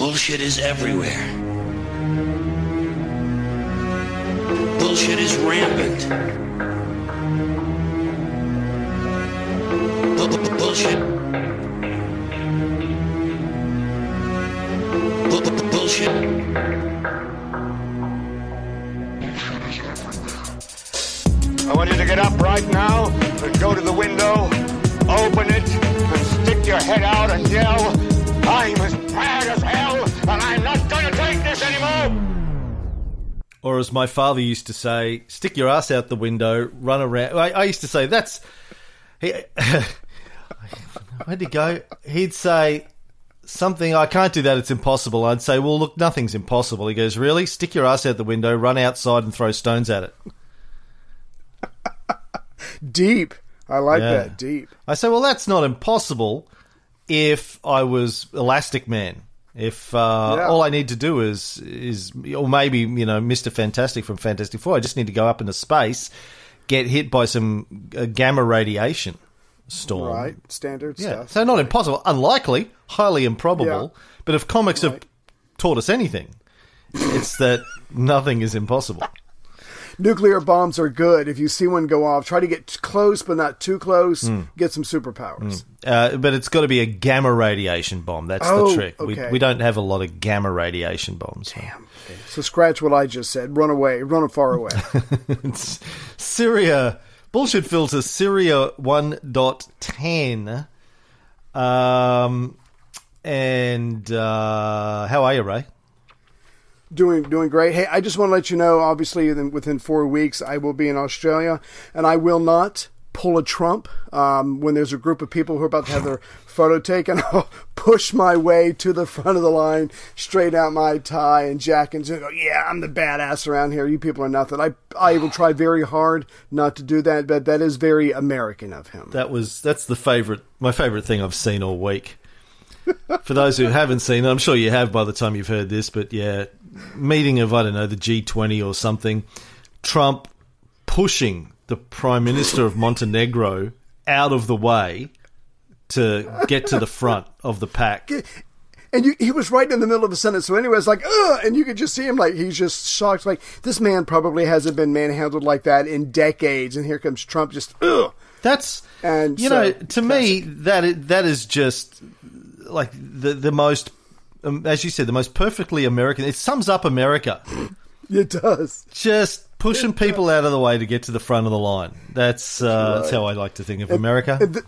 Bullshit is everywhere. Bullshit is rampant. Bu- bu- Bullshit. Bu- bu- Bullshit. I want you to get up right now and go to the window, open it, and stick your head out and yell, I'm as bad as hell, Or as my father used to say, stick your ass out the window, run around. I, I used to say, that's. He, where'd he go? He'd say something, I can't do that, it's impossible. I'd say, well, look, nothing's impossible. He goes, really? Stick your ass out the window, run outside and throw stones at it. Deep. I like Yeah. that. Deep. I say, well, that's not impossible if I was Elastic Man. If uh, Yeah. all I need to do is is, or maybe you know, Mister Fantastic from Fantastic Four, I just need to go up into space, get hit by some uh, gamma radiation storm. Right. Standard Yeah. stuff. So not impossible, unlikely, highly improbable. Yeah. But if comics have taught us anything, it's that nothing is impossible. Nuclear bombs are good. If you see one go off, try to get close, but not too close. Hmm. Get some superpowers. Uh, but it's got to be a gamma radiation bomb. That's the Oh, trick. okay. We, we don't have a lot of gamma radiation bombs. So scratch what I just said. Run away. Run far away. Syria bullshit filter Syria 1.10. Um, and uh, how are you, Ray? Doing doing great. Hey, I just want to let you know. Obviously, within, within four weeks, I will be in Australia, and I will not pull a Trump um, when there's a group of people who are about to have their photo taken. I'll push my way to the front of the line, straight out my tie and jacket, and go, "Yeah, I'm the badass around here. You people are nothing." I I will try very hard not to do that, but that is very American of him. That was that's the favorite my favorite thing I've seen all week. For those who haven't seen it, I'm sure you have by the time you've heard this, but yeah, meeting of I don't know the G20 or something, Trump pushing the Prime Minister of Montenegro out of the way to get to the front of the pack. And you, he was right in the middle of a sentence. So anyway, it's like, ugh, and you could just see him like he's just shocked. Like this man probably hasn't been manhandled like that in decades. And here comes Trump, just ugh. That's And you so, know to me that is, that is just like the the most um, as you said the most perfectly American. It sums up America. It does. just pushing people out of the way to get to the front of the line. That's uh, that's how I like to think of America. And the,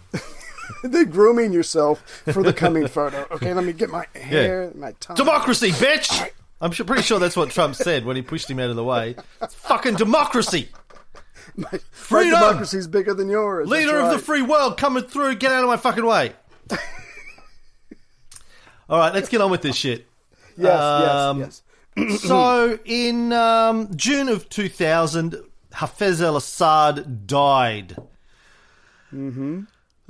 the grooming yourself for the coming photo. Okay, let me get my hair, my tongue. democracy, bitch. I'm pretty sure that's what Trump said when he pushed him out of the way. It's fucking democracy. My Freedom! democracy's bigger than yours. Leader of the free world coming through. Get out of my fucking way. All right, let's get on with this shit. Yes, Um, yes, yes. so in um, June of 2000, Hafez al Assad died. Mm-hmm.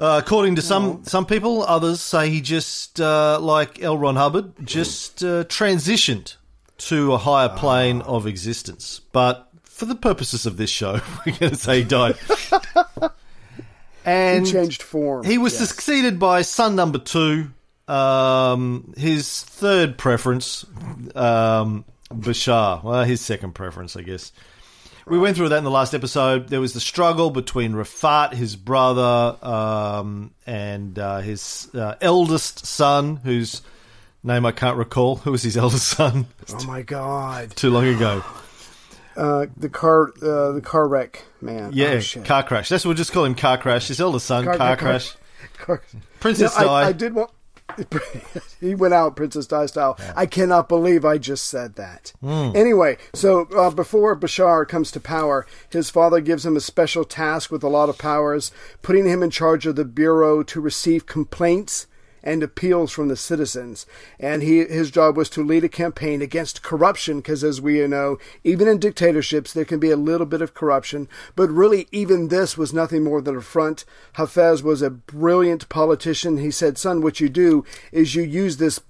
Uh, according to some some people, others say he just, uh, like L. Ron Hubbard, just uh, transitioned to a higher plane of existence. But for the purposes of this show, we're going to say he died. and He changed form. he was Yes. succeeded by son number two, um, his third preference, um, Bashar. Well, his second preference, I guess. We went through that in the last episode. There was the struggle between Rafat, his brother, um, and uh, his uh, eldest son, whose name I can't recall. Who was his eldest son? Oh my god! Too long ago. Uh, the car, uh, the car wreck, man. Yeah, oh, car crash. That's what we'll just call him car crash. His eldest son, car, Car- car- crash. Car- Princess No. I, I did want. he went out Princess Di style. I cannot believe I just said that. Hmm. Anyway, so uh, before Bashar comes to power, his father gives him a special task with a lot of powers, putting him in charge of the bureau to receive complaints and appeals from the citizens. And he his job was to lead a campaign against corruption, because as we know, even in dictatorships there can be a little bit of corruption. But really, even this was nothing more than a front. Hafez was a brilliant politician. He said, "Son, what you do is you use this."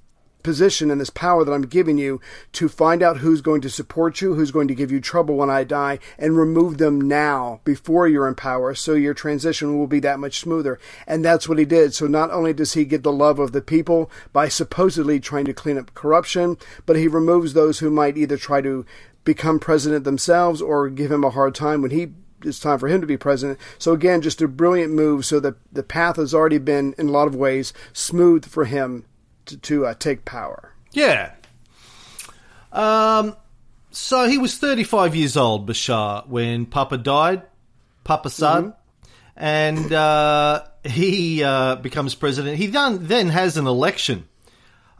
Position and this power that I'm giving you to find out who's going to support you, who's going to give you trouble when I die, and remove them now before you're in power so your transition will be that much smoother. And that's what he did. So not only does he get the love of the people by supposedly trying to clean up corruption, but he removes those who might either try to become president themselves or give him a hard time when he it's time for him to be president. So again, just a brilliant move. So that the path has already been, in a lot of ways, smooth for him to, to uh, take power. Yeah. Um, so he was 35 years old, Bashar, when Papa died, Papa Sad, and uh, he uh, becomes president. He then, then has an election.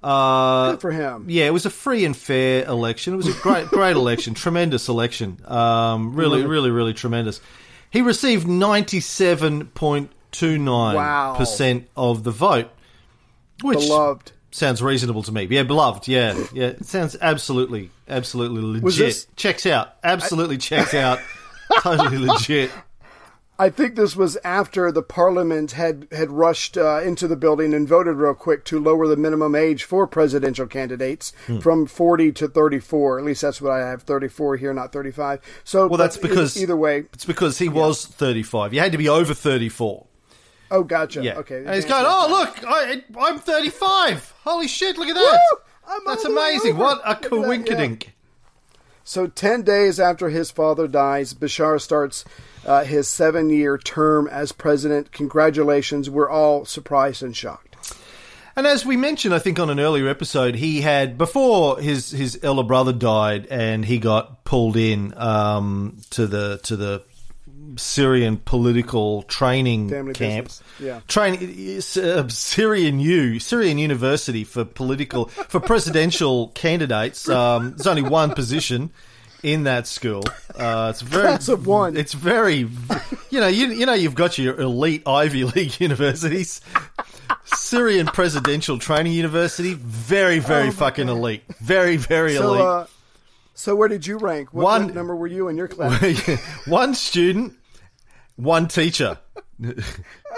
Uh, Good for him. yeah, it was a free and fair election. It was a great, great election, tremendous election. Um, really, really, really tremendous. He received ninety-seven point two nine percent of the vote, which Beloved. sounds reasonable to me. Yeah, beloved. Yeah, yeah. It sounds absolutely, absolutely legit. This- checks out. Absolutely checks out. Totally legit. I think this was after the parliament had had rushed uh, into the building and voted real quick to lower the minimum age for presidential candidates Hmm. from 40 to 34. At least that's what I have 34 here, not 35. So Well, that's because either way. it's because he was thirty-five. You had to be over thirty-four. Oh, gotcha. Yeah. Okay. And he's going, oh look, I, I'm 35. Holy shit! Look at that. That's all the way amazing. What a Look yeah. So, 10 days after his father dies, Bashar starts uh, his seven year term as president. Congratulations. We're all surprised and shocked. And as we mentioned, I think on an earlier episode, he had before his his elder brother died, and he got pulled in um, to the to the Syrian political training Family camp. business, yeah. Train uh, Syrian U Syrian University for political for presidential candidates. Um, there's only one position in that school. Uh, it's very Class of one. It's very, you know, you you know, you've got your elite Ivy League universities. Syrian Presidential Training University, very, very fucking elite. Very, very Oh So, elite. uh, so where did you rank? What, One- what number were you in your class? one student, one teacher.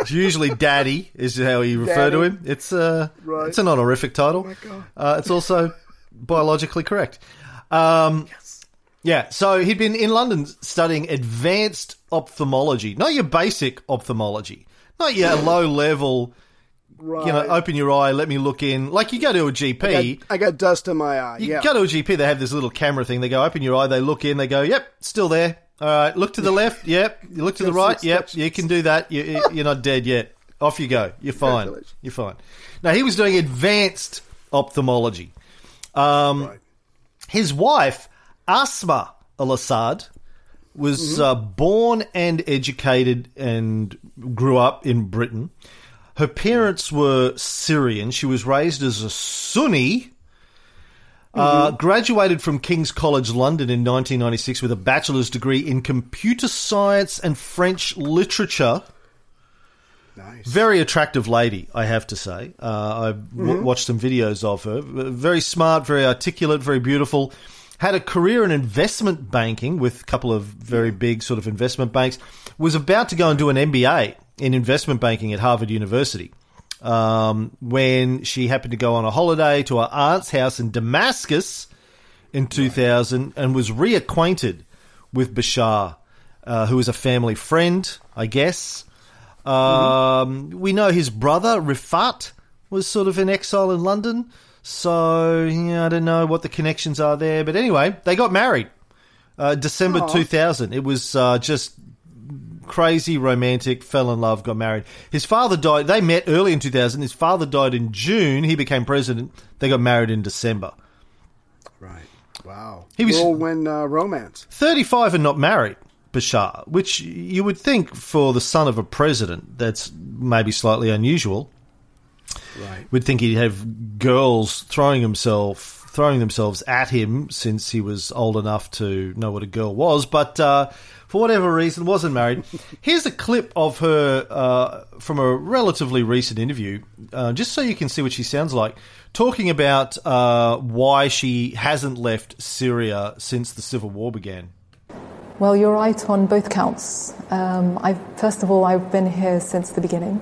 It's usually daddy is how you refer to him. It's uh, Right. it's an honorific title. my God. Uh, it's also biologically correct. Um, Yeah, so he'd been in London studying advanced ophthalmology, not your basic ophthalmology, not your low level. Right. You know, open your eye, let me look in. Like you go to a GP, I, got, I got dust in my eye. you yeah. go to a GP, they have this little camera thing. They go, open your eye, they look in, they go, yep, still there. All right, look to the left, yep. You look to the right, yep. You can do that. You, you're not dead yet. Off you go. You're fine. You're fine. Now he was doing advanced ophthalmology. Um, Right. His wife, Asma Al Assad, was uh, born and educated and grew up in Britain. Her parents were Syrian. She was raised as a Sunni. Uh, graduated from King's College London in 1996 with a bachelor's degree in computer science and French literature. Nice. Very attractive lady, I have to say. Uh, I've w- watched some videos of her. Very smart, very articulate, very beautiful. Had a career in investment banking with a couple of very big sort of investment banks. Was about to go and do an MBA in investment banking at Harvard University um, when she happened to go on a holiday to her aunt's house in Damascus in 2000 and was reacquainted with Bashar, uh, who was a family friend, I guess. Um, we know his brother Rifat was sort of in exile in London, so yeah, I don't know what the connections are there. But anyway, they got married uh, December Aw. 2000. It was uh, just crazy romantic. Fell in love, got married. His father died. They met early in 2000. His father died in June. He became president. They got married in December. Right. Wow. He was- whirlwind uh, romance. 35 and not married, Bashar, which you would think for the son of a president, that's maybe slightly unusual. Right. We'd think he'd have girls throwing himself throwing themselves at him since he was old enough to know what a girl was, but uh, for whatever reason wasn't married. Here's a clip of her uh, from a relatively recent interview, uh, just so you can see what she sounds like, talking about uh, why she hasn't left Syria since the civil war began. Well, you're right on both counts. Um, I've, first of all, I've been here since the beginning,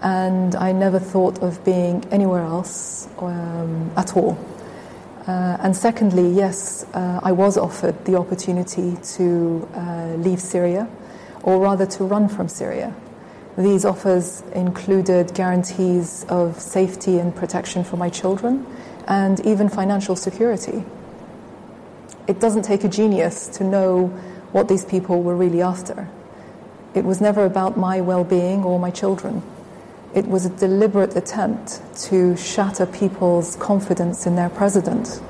and I never thought of being anywhere else um, at all. Uh, and secondly, yes, uh, I was offered the opportunity to uh, leave Syria, or rather to run from Syria. These offers included guarantees of safety and protection for my children, and even financial security. It doesn't take a genius to know what these people were really after. It was never about my well being or my children. It was a deliberate attempt to shatter people's confidence in their president.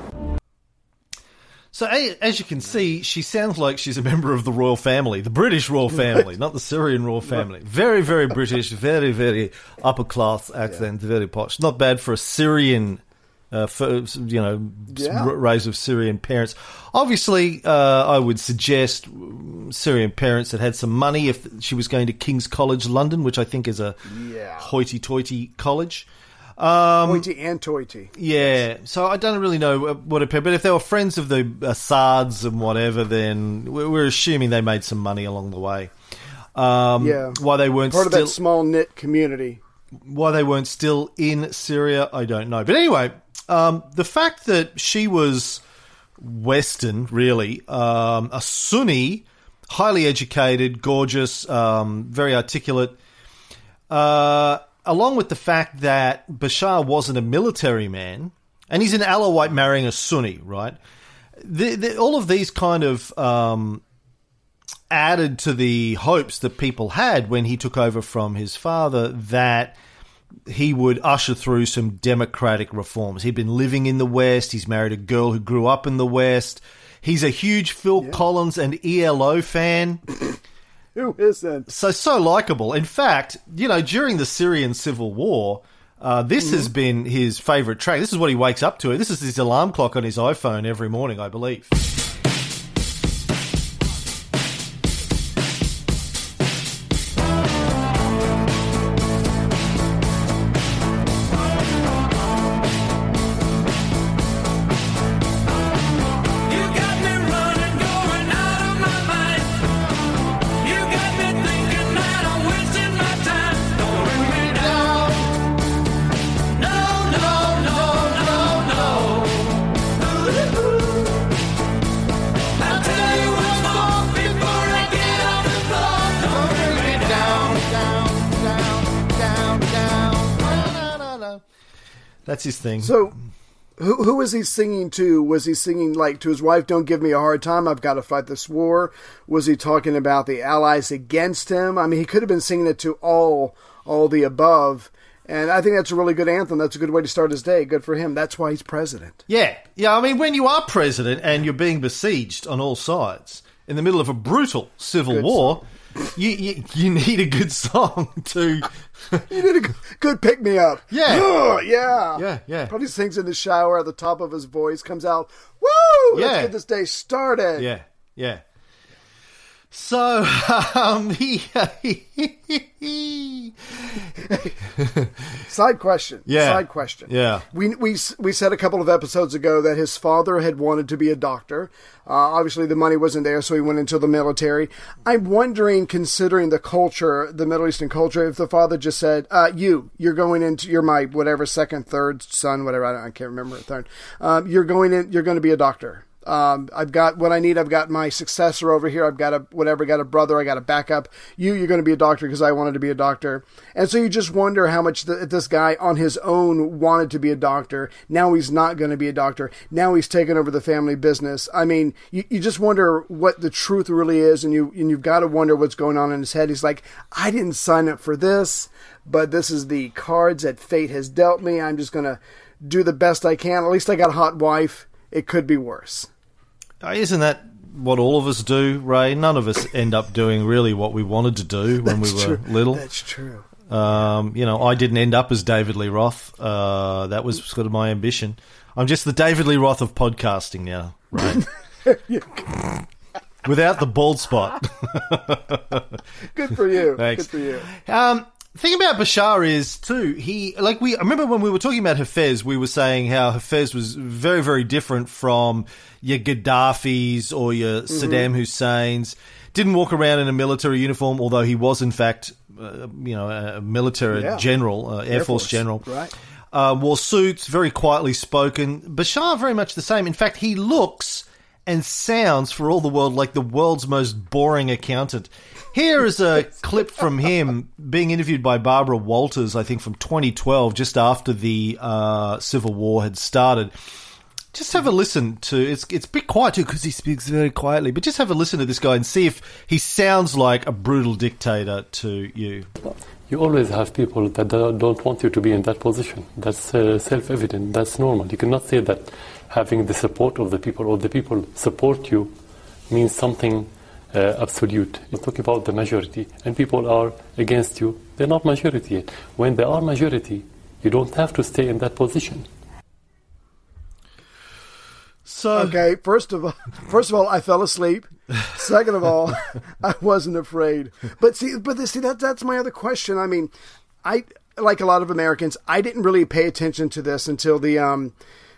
So, as you can see, she sounds like she's a member of the royal family, the British royal family, not the Syrian royal family. Very, very British, very, very upper class accent, very posh. Not bad for a Syrian, uh, for, you know, Yeah. r- raised with Syrian parents. Obviously, uh, I would suggest Syrian parents that had some money if she was going to King's College London, which I think is a Yeah. hoity-toity college. Um, Hoity and toity. yeah, so I don't really know uh, what it, but if they were friends of the Assads and whatever, then we- we're assuming they made some money along the way. Um, Yeah. why they weren't Part of that small knit community. why they weren't still in Syria, I don't know. But anyway, um, the fact that she was Western, really, um, a Sunni, highly educated, gorgeous, um, very articulate, uh, along with the fact that Bashar wasn't a military man, and he's an Alawite marrying a Sunni, right? The, the, all of these kind of um, added to the hopes that people had when he took over from his father that he would usher through some democratic reforms. He'd been living in the West. He's married a girl who grew up in the West. He's a huge Phil Collins and ELO fan. Who isn't? So, so likable. In fact, you know, during the Syrian civil war, uh, this has been his favorite track. This is what he wakes up to. This is his alarm clock on his iPhone every morning, I believe. Thing. So, who who was he singing to? Was he singing like to his wife? Don't give me a hard time. I've got to fight this war. Was he talking about the allies against him? I mean, he could have been singing it to all all the above. And I think that's a really good anthem. That's a good way to start his day. Good for him. That's why he's president. Yeah, yeah. I mean, when you are president and you're being besieged on all sides in the middle of a brutal civil Good war, you, you you need a good song to. You need a good, pick me up. Yeah. Ugh, yeah. Yeah, yeah. Probably sings in the shower at the top of his voice, comes out, woo! Yeah. Let's get this day started. Yeah, yeah. So um, he, Side question. Yeah. Side question. Yeah. We, we, we said a couple of episodes ago that his father had wanted to be a doctor. Uh, obviously, the money wasn't there, so he went into the military. I'm wondering, considering the culture, the Middle Eastern culture, if the father just said, uh, "You, you're going into, you're my whatever second, third son, whatever. I, don't, I can't remember third. Um, you're going in, you're going to be a doctor." Um, I've got what I need. I've got my successor over here. I've got a whatever. Got a brother. I got a backup. You, you're going to be a doctor because I wanted to be a doctor. And so you just wonder how much the, this guy on his own wanted to be a doctor. Now he's not going to be a doctor. Now he's taken over the family business. I mean, you, you just wonder what the truth really is, and you and you've got to wonder what's going on in his head. He's like, I didn't sign up for this, but this is the cards that fate has dealt me. I'm just going to do the best I can. At least I got a hot wife. It could be worse. isn't that what all of us do, Ray? None of us end up doing really what we wanted to do when we were true. little. That's true. Um, you know, I didn't end up as David Lee Roth. Uh, that was sort of my ambition. I'm just the David Lee Roth of podcasting now, right? Without the bald spot. Good for you. Thanks. Good for you. Um, thing about Bashar is too he like we I remember when we were talking about Hafez, we were saying how Hafez was very very different from your Gaddafis or your Mm-hmm. Saddam Husseins. Didn't walk around in a military uniform, although he was in fact, uh, you know, a military Yeah. general, uh, Air, Air Force, Force, general. right. Uh, wore suits, very quietly spoken. Bashar very much the same. In fact, he looks and sounds for all the world like the world's most boring accountant. Here is a clip from him being interviewed by Barbara Walters, I think from 2012, just after the uh, Civil War had started. Just have a listen to it's. It's a bit quiet too because he speaks very quietly. But just have a listen to this guy and see if he sounds like a brutal dictator to you. You always have people that do- don't want you to be in that position. That's uh, self evident. That's normal. You cannot say that having the support of the people or the people support you means something uh, absolute. You talk about the majority, and people are against you. They're not majority yet. When they are majority, you don't have to stay in that position. So Okay, first of all, first of all, I fell asleep. Second of all, I wasn't afraid. But see, but this, see that that's my other question. I mean, I like a lot of Americans, I didn't really pay attention to this until the um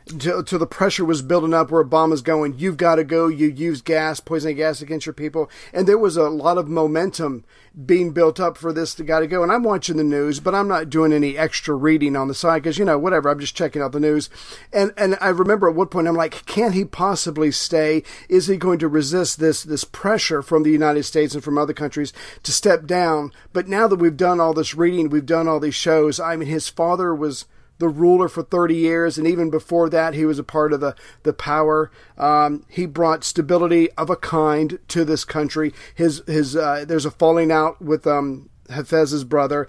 till, the pressure was building up where Obama's going, you've got to go, you use gas, poison gas against your people. And there was a lot of momentum being built up for this to got to go. And I'm watching the news, but I'm not doing any extra reading on the side because, you know, whatever, I'm just checking out the news. And, and I remember at one point, I'm like, can he possibly stay? Is he going to resist this, this pressure from the United States and from other countries to step down? But now that we've done all this reading, we've done all these shows, I mean, his father was, the ruler for 30 years, and even before that, he was a part of the, the power. Um, he brought stability of a kind to this country. His his uh, there's a falling out with um, Hafez's brother.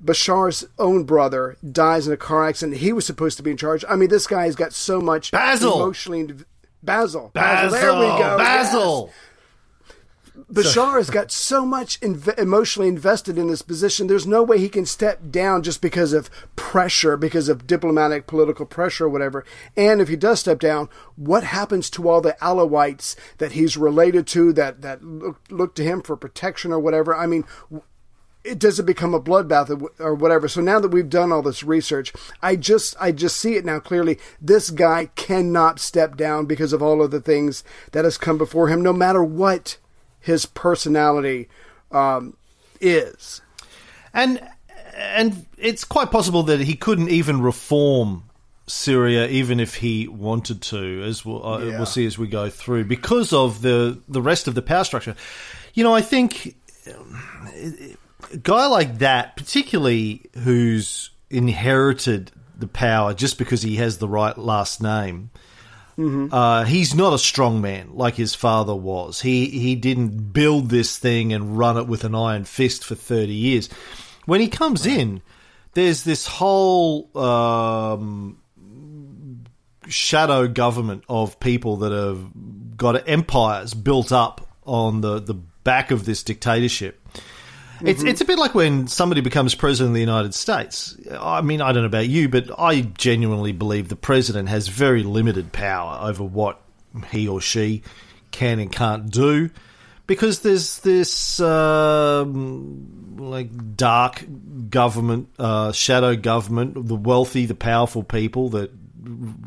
Bashar's own brother dies in a car accident. He was supposed to be in charge. I mean, this guy's got so much Basil! emotionally. inv- Basil. Basil, There we go. Basil. Bashar has got so much inv- emotionally invested in this position. There's no way he can step down just because of pressure, because of diplomatic, political pressure, or whatever. And if he does step down, what happens to all the Alawites that he's related to that that look, look to him for protection or whatever? I mean. It doesn't become a bloodbath or or whatever. So now that we've done all this research, I just I just see it now clearly. This guy cannot step down because of all of the things that has come before him, no matter what his personality um, is. and and it's quite possible that he couldn't even reform Syria, even if he wanted to, as we'll, uh, Yeah. we'll see as we go through, because of the the rest of the power structure. You know, I think um, a guy like that, particularly who's inherited the power just because he has the right last name. Uh, he's not a strong man like his father was. He he didn't build this thing and run it with an iron fist for thirty years. When he comes in, there's this whole um, shadow government of people that have got empires built up on the, the back of this dictatorship. It's it's a bit like when somebody becomes president of the United States. I mean, I don't know about you, but I genuinely believe the president has very limited power over what he or she can and can't do, because there's this um, like dark government, uh, shadow government, the wealthy, the powerful people that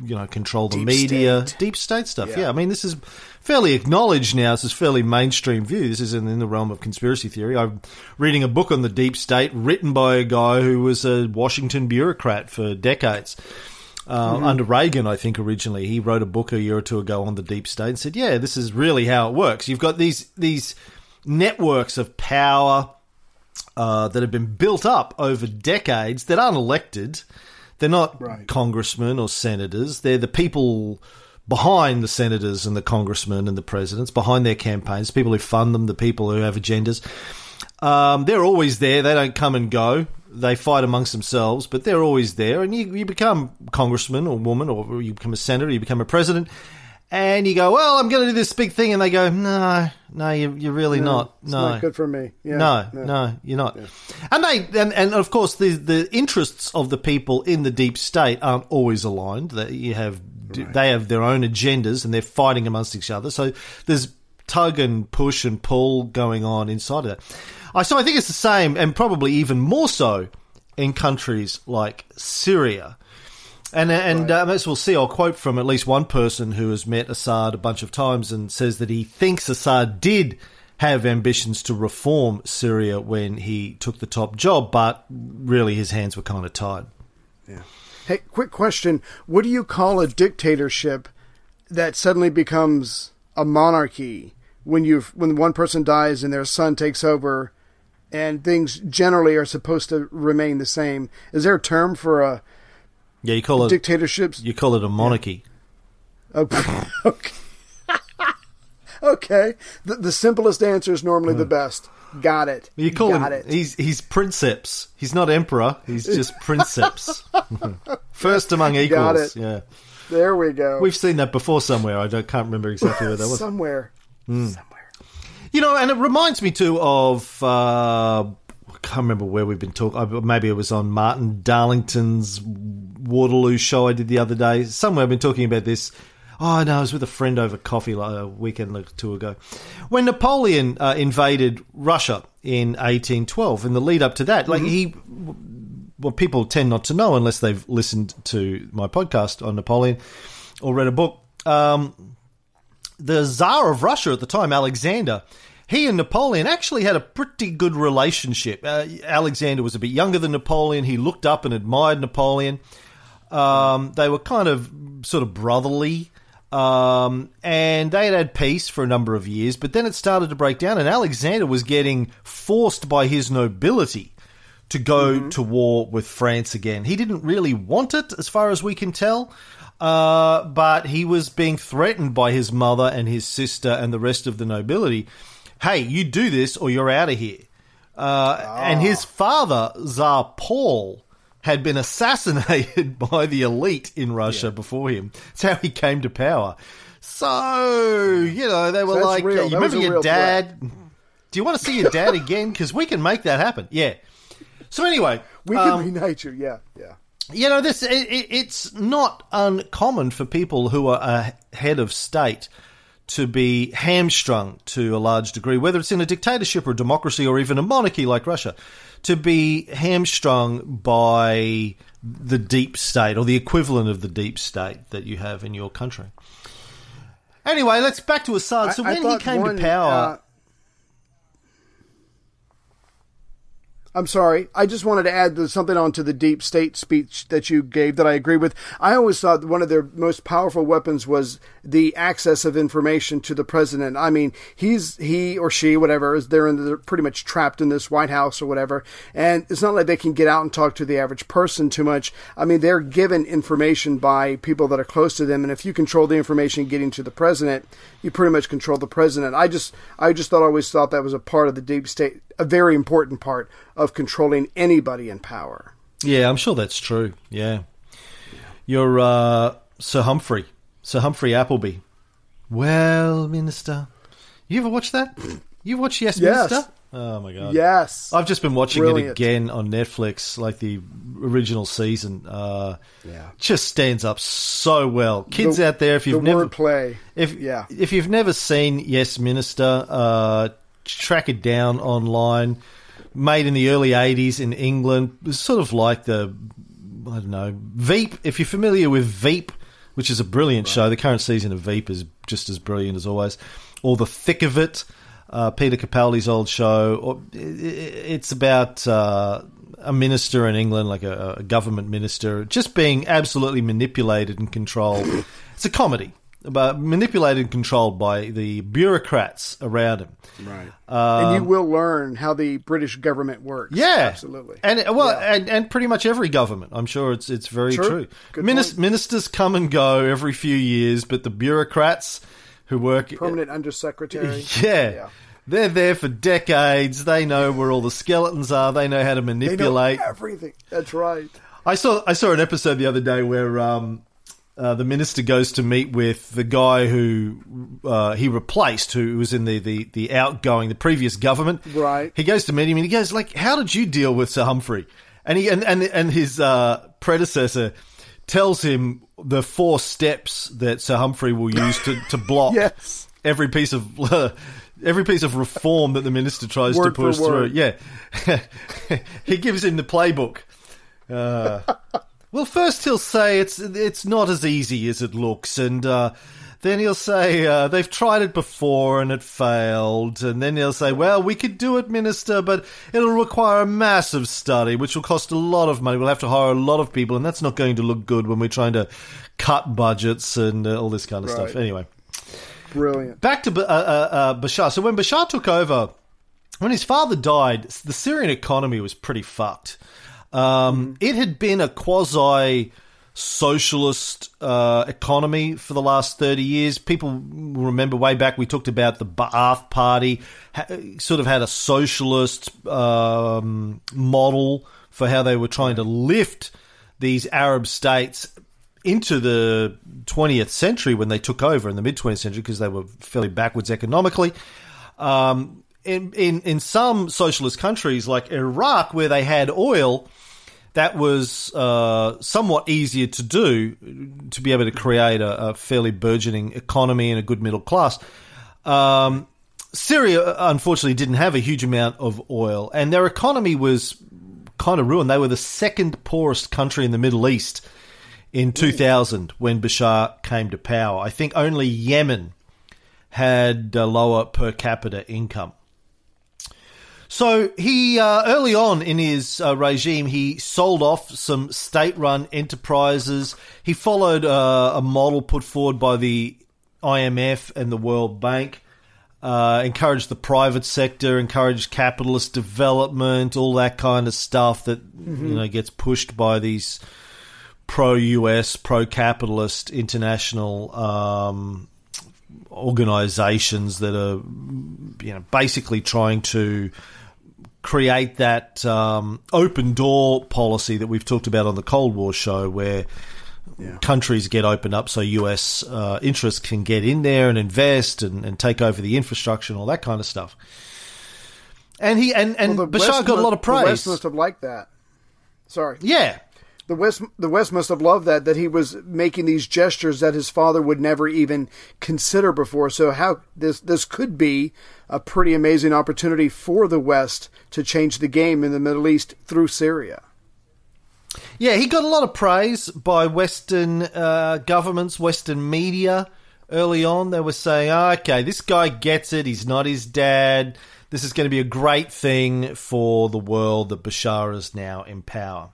you know control the Deep media, state. deep state stuff. Yeah. Yeah. I mean, this is fairly acknowledged now. This is fairly mainstream view. This is in, in the realm of conspiracy theory. I'm reading a book on the deep state written by a guy who was a Washington bureaucrat for decades. Uh, Under Reagan, I think originally he wrote a book a year or two ago on the deep state and said, "Yeah, this is really how it works. You've got these these networks of power uh, that have been built up over decades that aren't elected. They're not Right. congressmen or senators. They're the people behind the senators and the congressmen and the presidents, behind their campaigns, people who fund them, the people who have agendas. Um, they're always there. They don't come and go. They fight amongst themselves, but they're always there. And you, you become congressman or woman, or you become a senator, you become a president, and you go, "Well, I'm going to do this big thing," and they go, "No, no, you, you're really not. It's no, not good for me. Yeah, no, no, you're not. And they and, and of course the the interests of the people in the deep state aren't always aligned. That you have they have their own agendas and they're fighting amongst each other. So there's tug and push and pull going on inside of that. I so I think it's the same, and probably even more so in countries like Syria. And and um, as we'll see, I'll quote from at least one person who has met Assad a bunch of times and says that he thinks Assad did have ambitions to reform Syria when he took the top job, but really his hands were kind of tied. Yeah. Hey, quick question. What do you call a dictatorship that suddenly becomes a monarchy when you when one person dies and their son takes over and things generally are supposed to remain the same? Is there a term for a Yeah, you call it dictatorships? you call it a monarchy. Oh, okay. okay. The, the simplest answer is normally the best. Got it. You call Got him. it. He's he's princeps. He's not emperor. He's just princeps. First among equals. Got it. Yeah, There we go. we've seen that before somewhere. I don't can't remember exactly where that was. somewhere. Hmm. Somewhere. You know, and it reminds me too of uh, I can't remember where we've been talking. Maybe it was on Martin Darlington's Waterloo show I did the other day. Somewhere I've been talking about this. Oh no, I was with a friend over coffee like a weekend or two ago. When Napoleon uh, invaded Russia in 1812, in the lead up to that, like he, what people tend not to know unless they've listened to my podcast on Napoleon or read a book. Um, the Tsar of Russia at the time, Alexander, he and Napoleon actually had a pretty good relationship. Uh, Alexander was a bit younger than Napoleon. He looked up and admired Napoleon. Um, they were kind of sort of brotherly. Um, and they had had peace for a number of years, but then it started to break down, and Alexander was getting forced by his nobility to go to war with France again. He didn't really want it, as far as we can tell, uh, but he was being threatened by his mother and his sister and the rest of the nobility. Hey, you do this or you're out of here. Uh, And his father, Tsar Paul, had been assassinated by the elite in Russia before him. That's how he came to power. So, you know, they were that's like, real. you That remember your dad? Do you want to see your dad again? Because we can make that happen. Yeah. So anyway, We can um, reunite you. Yeah, yeah. you know this it, it, it's not uncommon for people who are a head of state to be hamstrung to a large degree whether it's in a dictatorship or a democracy or even a monarchy like Russia to be hamstrung by the deep state or the equivalent of the deep state that you have in your country. Anyway let's back to Assad. So I- I when he came one, to power uh, I'm sorry. I just wanted to add something onto the deep state speech that you gave that I agree with. I always thought one of their most powerful weapons was the access of information to the president. I mean, he's he or she, whatever, is they're they're pretty much trapped in this White House or whatever, and it's not like they can get out and talk to the average person too much. I mean, they're given information by people that are close to them, and if you control the information getting to the president, you pretty much control the president. I just I just thought always thought that was a part of the deep state, a very important part of controlling anybody in power. Yeah, I'm sure that's true. Yeah. You're uh, Sir Humphrey. Sir Humphrey Appleby. Well, Minister. You ever watch that? You watch Yes, Yes. Minister? Oh, my God. Yes, I've just been watching Brilliant. it again on Netflix, like the original season. Uh, Yeah. Just stands up so well. Kids The- out there, if you've the never wordplay. if Yeah. if you've never seen Yes Minister, uh, track it down online. Made in the early '80s in England, it was sort of like the I don't know Veep. If you're familiar with Veep, which is a brilliant show, the current season of Veep is just as brilliant as always. Or The Thick of It, uh, Peter Capaldi's old show. Or it's about uh, a minister in England, like a, a government minister, just being absolutely manipulated and controlled. It's a comedy, but manipulated and controlled by the bureaucrats around him. Right. and you will learn how the British government works. Um, Yeah, absolutely. and well, Yeah. and, and pretty much every government. I'm sure it's it's very True. true. Minis- ministers come and go every few years, but the bureaucrats who work permanent undersecretary. yeah, Yeah. they're there for decades. They know where all the skeletons are. They know how to They know manipulate. everything. That's right. I saw I saw an episode the other day where um, uh, the minister goes to meet with the guy who uh, he replaced, who was in the, the, the outgoing, the previous government. Right. He goes to meet him and he goes like, "How did you deal with Sir Humphrey?" And he and and, and his uh, predecessor tells him the four steps that Sir Humphrey will use to to block Yes. every piece of uh, every piece of reform that the minister tries Word to push through. Yeah, he gives him the playbook. Well, first he'll say it's it's not as easy as it looks, and uh, then he'll say uh, they've tried it before and it failed, and then he'll say, "Well, we could do it, minister, but it'll require a massive study, which will cost a lot of money. We'll have to hire a lot of people, and that's not going to look good when we're trying to cut budgets and uh, all this kind of stuff." Anyway Brilliant. back to uh, uh, uh, Bashar. So when Bashar took over, when his father died, the Syrian economy was pretty fucked. Um, It had been a quasi socialist uh, economy for the last 30 years. People remember way back we talked about the Ba'ath Party, ha- sort of had a socialist um, model for how they were trying to lift these Arab states into the 20th century when they took over in the mid 20th century because they were fairly backwards economically. Um, in, in in some socialist countries like Iraq, where they had oil, that was uh, somewhat easier to do to be able to create a, a fairly burgeoning economy and a good middle class. Um, Syria, unfortunately, didn't have a huge amount of oil, and their economy was kind of ruined. They were the second poorest country in the Middle East in 2000 when Bashar came to power. I think only Yemen had a lower per capita income. So he uh, early on in his uh, regime, he sold off some state-run enterprises. He followed uh, a model put forward by the IMF and the World Bank. Uh, encouraged the private sector, encouraged capitalist development, all that kind of stuff that you know gets pushed by these pro-US, pro-capitalist international um, organizations that are you know basically trying to create that um, open door policy that we've talked about on the Cold War show, where countries get opened up so US uh, interests can get in there and invest and, and take over the infrastructure and all that kind of stuff. And he and, and Well, Bashar West got a lot of praise. The West must have liked that. Sorry. Yeah, The West, the West must have loved that that he was making these gestures that his father would never even consider before. So how this this could be a pretty amazing opportunity for the West to change the game in the Middle East through Syria. Yeah, he got a lot of praise by Western uh, governments, Western media early on. They were saying, oh, okay, this guy gets it. He's not his dad. This is going to be a great thing for the world that Bashar is now in power.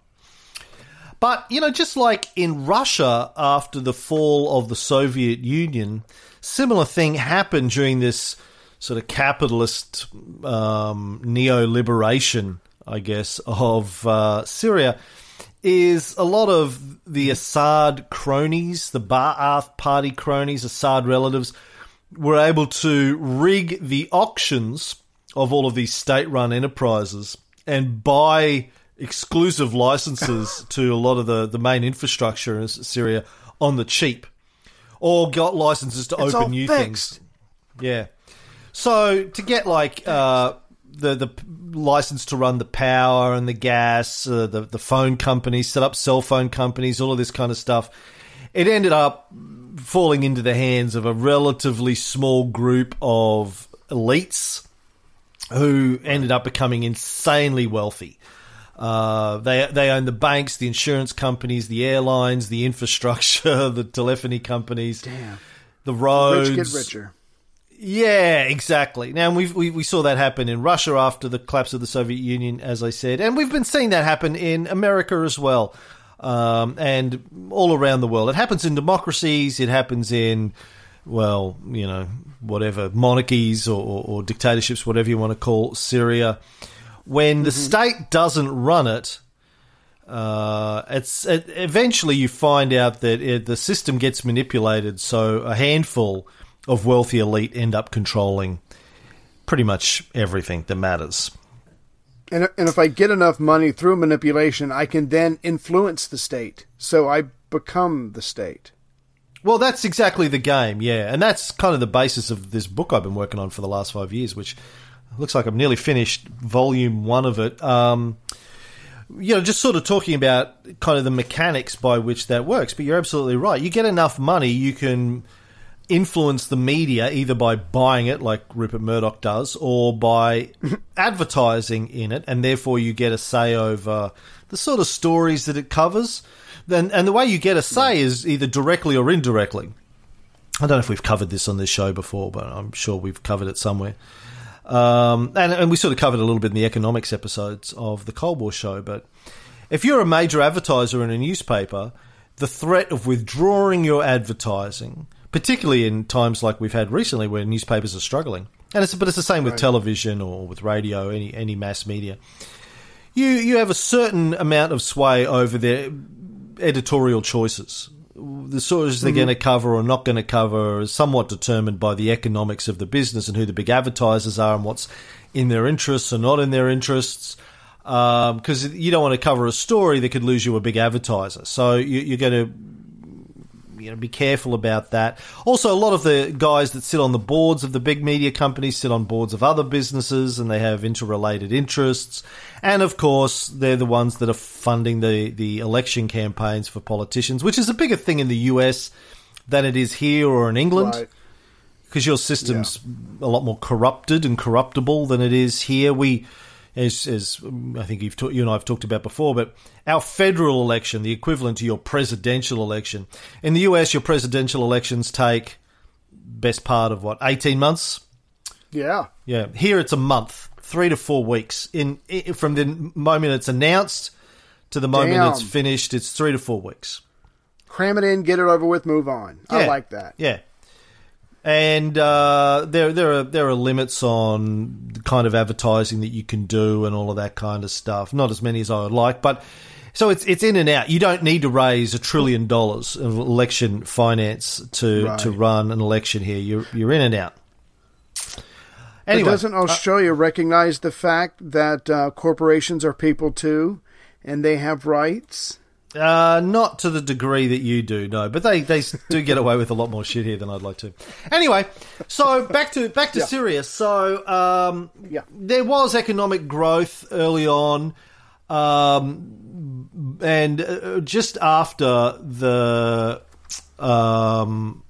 But, you know, just like in Russia after the fall of the Soviet Union, similar thing happened during this sort of capitalist um, neo-liberation, I guess, of uh, Syria is a lot of the Assad cronies, the Ba'ath party cronies, Assad relatives, were able to rig the auctions of all of these state-run enterprises and buy exclusive licenses to a lot of the, the main infrastructure in Syria on the cheap, or got licenses to It's open new fixed. things. Yeah. So to get like uh, the the license to run the power and the gas, uh, the the phone companies, set up cell phone companies, all of this kind of stuff, it ended up falling into the hands of a relatively small group of elites who ended up becoming insanely wealthy. Uh, they they own the banks, the insurance companies, the airlines, the infrastructure, the telephony companies, the roads, Rich get richer. yeah, exactly. Now we we we saw that happen in Russia after the collapse of the Soviet Union, as I said, and we've been seeing that happen in America as well, um, and all around the world. It happens in democracies. It happens in well, you know, whatever monarchies or, or, or dictatorships, whatever you want to call Syria. When the state doesn't run it, uh, it's it, eventually you find out that it, the system gets manipulated, so a handful of wealthy elite end up controlling pretty much everything that matters. And, and if I get enough money through manipulation, I can then influence the state. So I become the state. Well, that's exactly the game, yeah, and that's kind of the basis of this book I've been working on for the last five years, which looks like I'm nearly finished volume one of it. Um, you know, just sort of talking about kind of the mechanics by which that works. But you're absolutely right. You get enough money, you can influence the media either by buying it, like Rupert Murdoch does, or by advertising in it, and therefore you get a say over the sort of stories that it covers. Then, and the way you get a say is either directly or indirectly. I don't know if we've covered this on this show before, but I'm sure we've covered it somewhere. Um, and, and we sort of covered a little bit in the economics episodes of the Cold War show. But if you're a major advertiser in a newspaper, the threat of withdrawing your advertising, particularly in times like we've had recently where newspapers are struggling, and it's but it's the same with television or with radio, any any mass media. You you have a certain amount of sway over their editorial choices. The stories they're mm-hmm. going to cover or not going to cover is somewhat determined by the economics of the business and who the big advertisers are and what's in their interests or not in their interests. Um, because you don't want to cover a story that could lose you a big advertiser. So you, you're going to you know, be careful about that. Also, a lot of the guys that sit on the boards of the big media companies sit on boards of other businesses, and they have interrelated interests. And of course, they're the ones that are funding the the election campaigns for politicians, which is a bigger thing in the US than it is here or in England Right. because your system's a lot more corrupted and corruptible than it is here. We, as, as I think you've ta- you and I have talked about before, but our federal election, the equivalent to your presidential election, in the US, your presidential elections take best part of what eighteen months. Yeah. Yeah, here it's a month, three to four weeks. In, i from the moment it's announced to the moment Damn. it's finished, it's three to four weeks. Cram it in, get it over with, move on. I like that. Yeah. And uh, there, there are there are limits on the kind of advertising that you can do and all of that kind of stuff. Not as many as I would like, but so it's it's in and out. You don't need to raise a trillion dollars of election finance to Right. to run an election here. You're you're in and out. But doesn't Australia recognize the fact that uh, corporations are people too, and they have rights? Uh, not to the degree that you do, no. But they, they do get away with a lot more shit here than I'd like to. Anyway, so back to back to Yeah. Syria. So um, Yeah. there was economic growth early on, um, and uh, just after the. Um,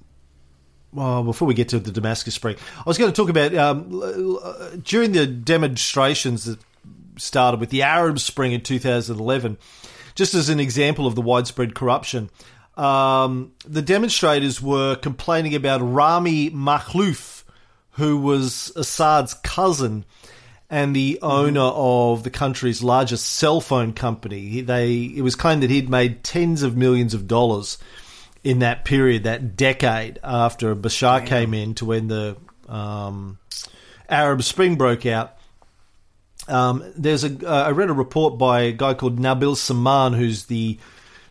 well, before we get to the Damascus Spring, I was going to talk about um, during the demonstrations that started with the Arab Spring in 2011, just as an example of the widespread corruption. Um, the demonstrators were complaining about Rami Makhlouf, who was Assad's cousin and the owner of the country's largest cell phone company. They it was claimed that he'd made tens of millions of dollars in that period, that decade after Bashar came in to when the um, Arab Spring broke out. Um, there's a uh, I read a report by a guy called Nabil Saman, who's the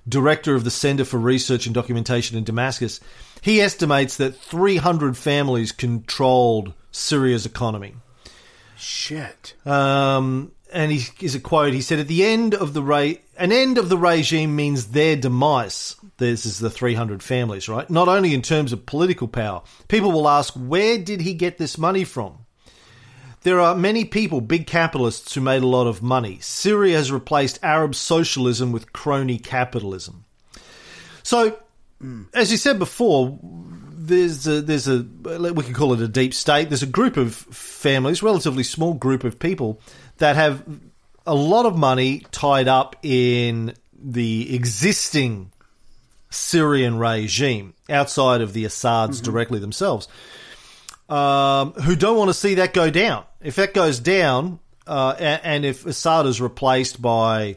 director of the Center for Research and Documentation in Damascus. He estimates that 300 families controlled Syria's economy. Shit. Um, and he is a quote. He said, "At the end of the re- an end of the regime means their demise." This is the 300 families, right? Not only in terms of political power. People will ask, "Where did he get this money from?" There are many people, big capitalists, who made a lot of money. Syria has replaced Arab socialism with crony capitalism. So, as you said before, there's a, there's a we can call it a deep state. There's a group of families, relatively small group of people that have a lot of money tied up in the existing Syrian regime outside of the Assads directly themselves, um, who don't want to see that go down. If that goes down, uh, and if Assad is replaced by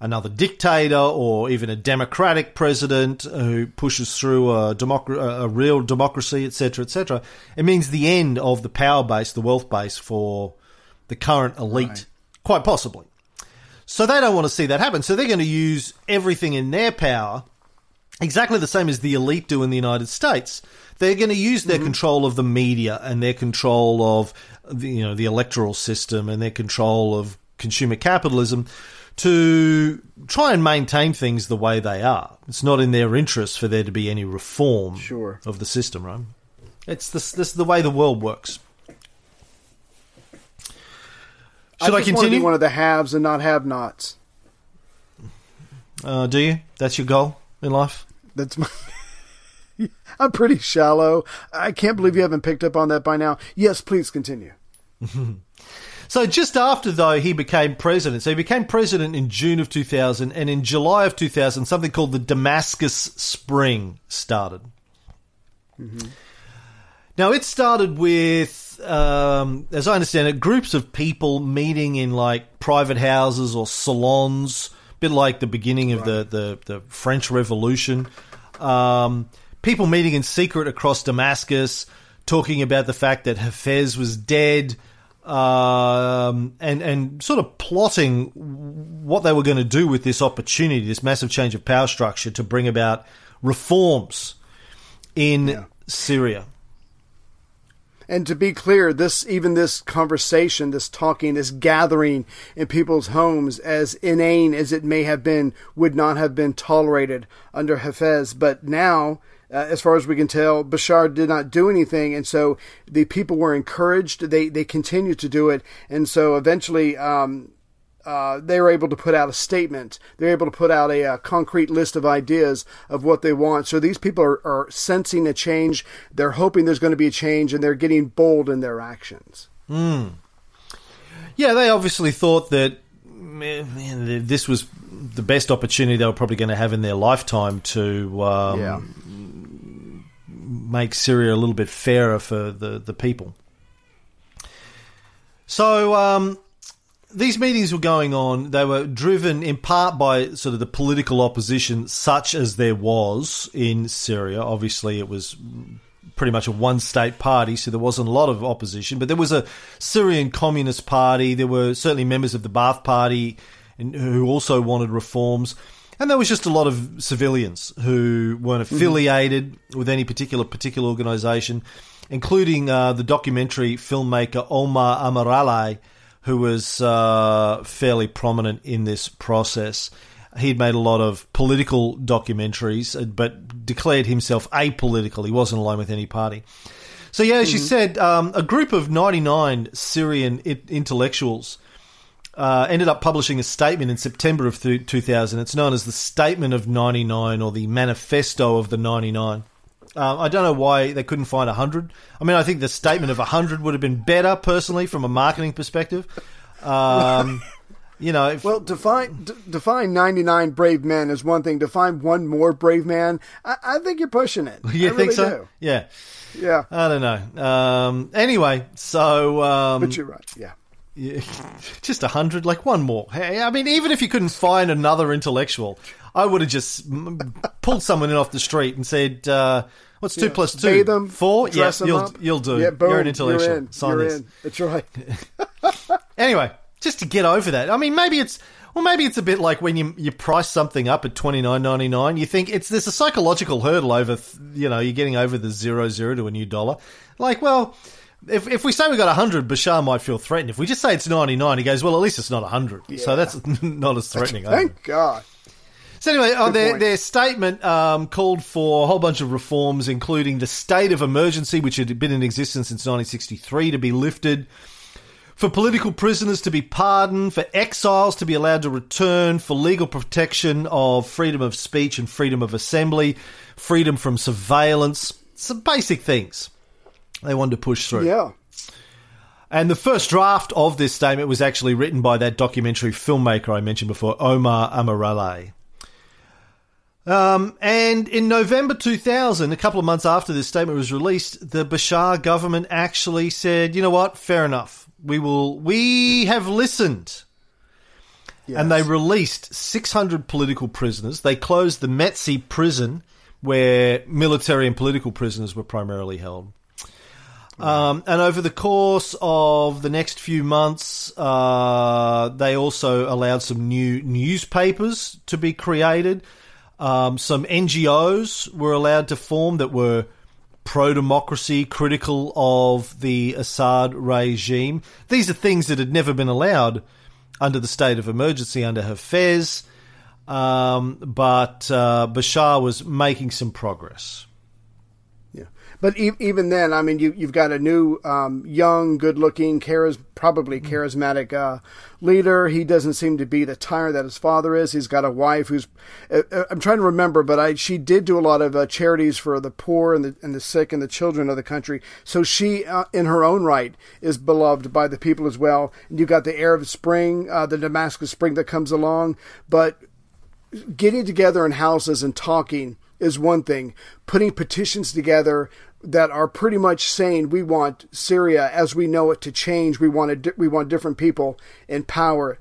another dictator or even a democratic president who pushes through a, democ- a real democracy, etc., etc., it means the end of the power base, the wealth base for the current elite, quite possibly. So they don't want to see that happen. So they're going to use everything in their power, exactly the same as the elite do in the United States. They're going to use their control of the media and their control of the, you know the electoral system and their control of consumer capitalism to try and maintain things the way they are. It's not in their interest for there to be any reform Sure. of the system, right? It's this this is the way the world works. Should I, to continue? be one of the haves and not have nots. Uh, do you? That's your goal in life? That's my. I'm pretty shallow. I can't believe you haven't picked up on that by now. Yes, please continue. So just after though he became president, so he became president in June of 2000, and in July of 2000, something called the Damascus Spring started. Now it started with, um, as I understand it, groups of people meeting in like private houses or salons, a bit like the beginning of the, the, the French Revolution. Um, people meeting in secret across Damascus, talking about the fact that Hafez was dead, um, and and sort of plotting what they were going to do with this opportunity, this massive change of power structure to bring about reforms in Yeah. Syria. And to be clear, this even this conversation, this talking, this gathering in people's homes, as inane as it may have been, would not have been tolerated under Hafez. But now, uh, as far as we can tell, Bashar did not do anything, and so the people were encouraged. They they continued to do it, and so eventually. Um, uh, they were able to put out a statement. They're able to put out a, uh concrete list of ideas of what they want. So these people are, are sensing a change. They're hoping there's going to be a change, and they're getting bold in their actions. Yeah, they obviously thought that man, this was the best opportunity they were probably going to have in their lifetime to um, yeah, make Syria a little bit fairer for the, the people. So um, these meetings were going on. They were driven in part by sort of the political opposition, such as there was in Syria. Obviously, it was pretty much a one state party, so there wasn't a lot of opposition. But there was a Syrian Communist Party. There were certainly members of the Ba'ath Party who also wanted reforms. And there was just a lot of civilians who weren't affiliated with any particular particular organisation, including uh, the documentary filmmaker Omar Amiralay, who was uh, fairly prominent in this process. He'd made a lot of political documentaries, uh, but declared himself apolitical. He wasn't aligned with any party. So, yeah, as you said, um, a group of 99 Syrian I- intellectuals uh, ended up publishing a statement in September of th- 2000. It's known as the Statement of 99 or the Manifesto of the 99. Uh, I don't know why they couldn't find 100. I mean, I think the statement of 100 would have been better, personally, from a marketing perspective. Um, you know, if, Well, define d- define ninety nine brave men is one thing. Define one more brave man. I, I think you're pushing it. you I think really so? Yeah. Yeah, I don't know. Um, anyway, so um, but you're right. Yeah. Yeah, just a hundred, like one more. Hey, I mean, even if you couldn't find another intellectual, I would have just pulled someone in off the street and said, uh, "What's two plus two? Bathe them, Four? yeah, you'll you'll do. Yeah, boom, You're an intellectual. You're in. Sign you're this." in. That's right. Anyway, just to get over that. I mean, maybe it's well, maybe it's a bit like when you you price something up at twenty nine ninety nine. You think it's there's a psychological hurdle over, you know, you're getting over the zero zero to a new dollar. Like, well. If, if we say we got 100, Bashar might feel threatened. If we just say it's 99, he goes, well, at least it's not 100. So that's not as threatening. I think. Thank God. So anyway, uh, their, their statement um, called for a whole bunch of reforms, including the state of emergency, which had been in existence since 1963, to be lifted, for political prisoners to be pardoned, for exiles to be allowed to return, for legal protection of freedom of speech and freedom of assembly, freedom from surveillance, some basic things they wanted to push through. Yeah. And the first draft of this statement was actually written by that documentary filmmaker I mentioned before, Omar Amiralay. Um, and in November 2000, a couple of months after this statement was released, the Bashar government actually said, "You know what? Fair enough. We will. We have listened." And they released 600 political prisoners. They closed the Mezzeh prison, where military and political prisoners were primarily held. Um, and over the course of the next few months, uh, they also allowed some new newspapers to be created. Um, some NGOs were allowed to form that were pro democracy, critical of the Assad regime. These are things that had never been allowed under the state of emergency under Hafez. Um, but uh, Bashar was making some progress. Yeah. But e- even then, I mean, you, you've got a new, um, young, good-looking, charis- probably charismatic uh, leader. He doesn't seem to be the tyrant that his father is. He's got a wife who's. Uh, uh, I'm trying to remember, but I she did do a lot of uh, charities for the poor and the and the sick and the children of the country. So she, uh, in her own right, is beloved by the people as well. And you've got the Arab Spring, uh, the Damascus Spring that comes along, but getting together in houses and talking is one thing. Putting petitions together that are pretty much saying we want Syria as we know it to change. We want a, we want different people in power.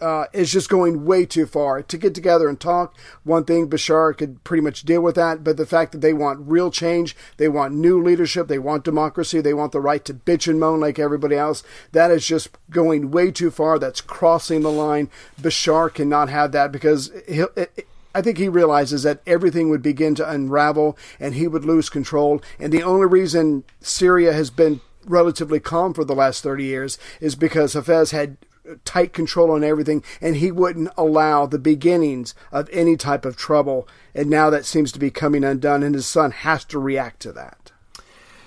Uh, is just going way too far. To get together and talk, one thing Bashar could pretty much deal with that, but the fact that they want real change, they want new leadership, they want democracy, they want the right to bitch and moan like everybody else, that is just going way too far. That's crossing the line. Bashar cannot have that because he'll. It, I think he realizes that everything would begin to unravel and he would lose control. And the only reason Syria has been relatively calm for the last 30 years is because Hafez had tight control on everything and he wouldn't allow the beginnings of any type of trouble. And now that seems to be coming undone and his son has to react to that.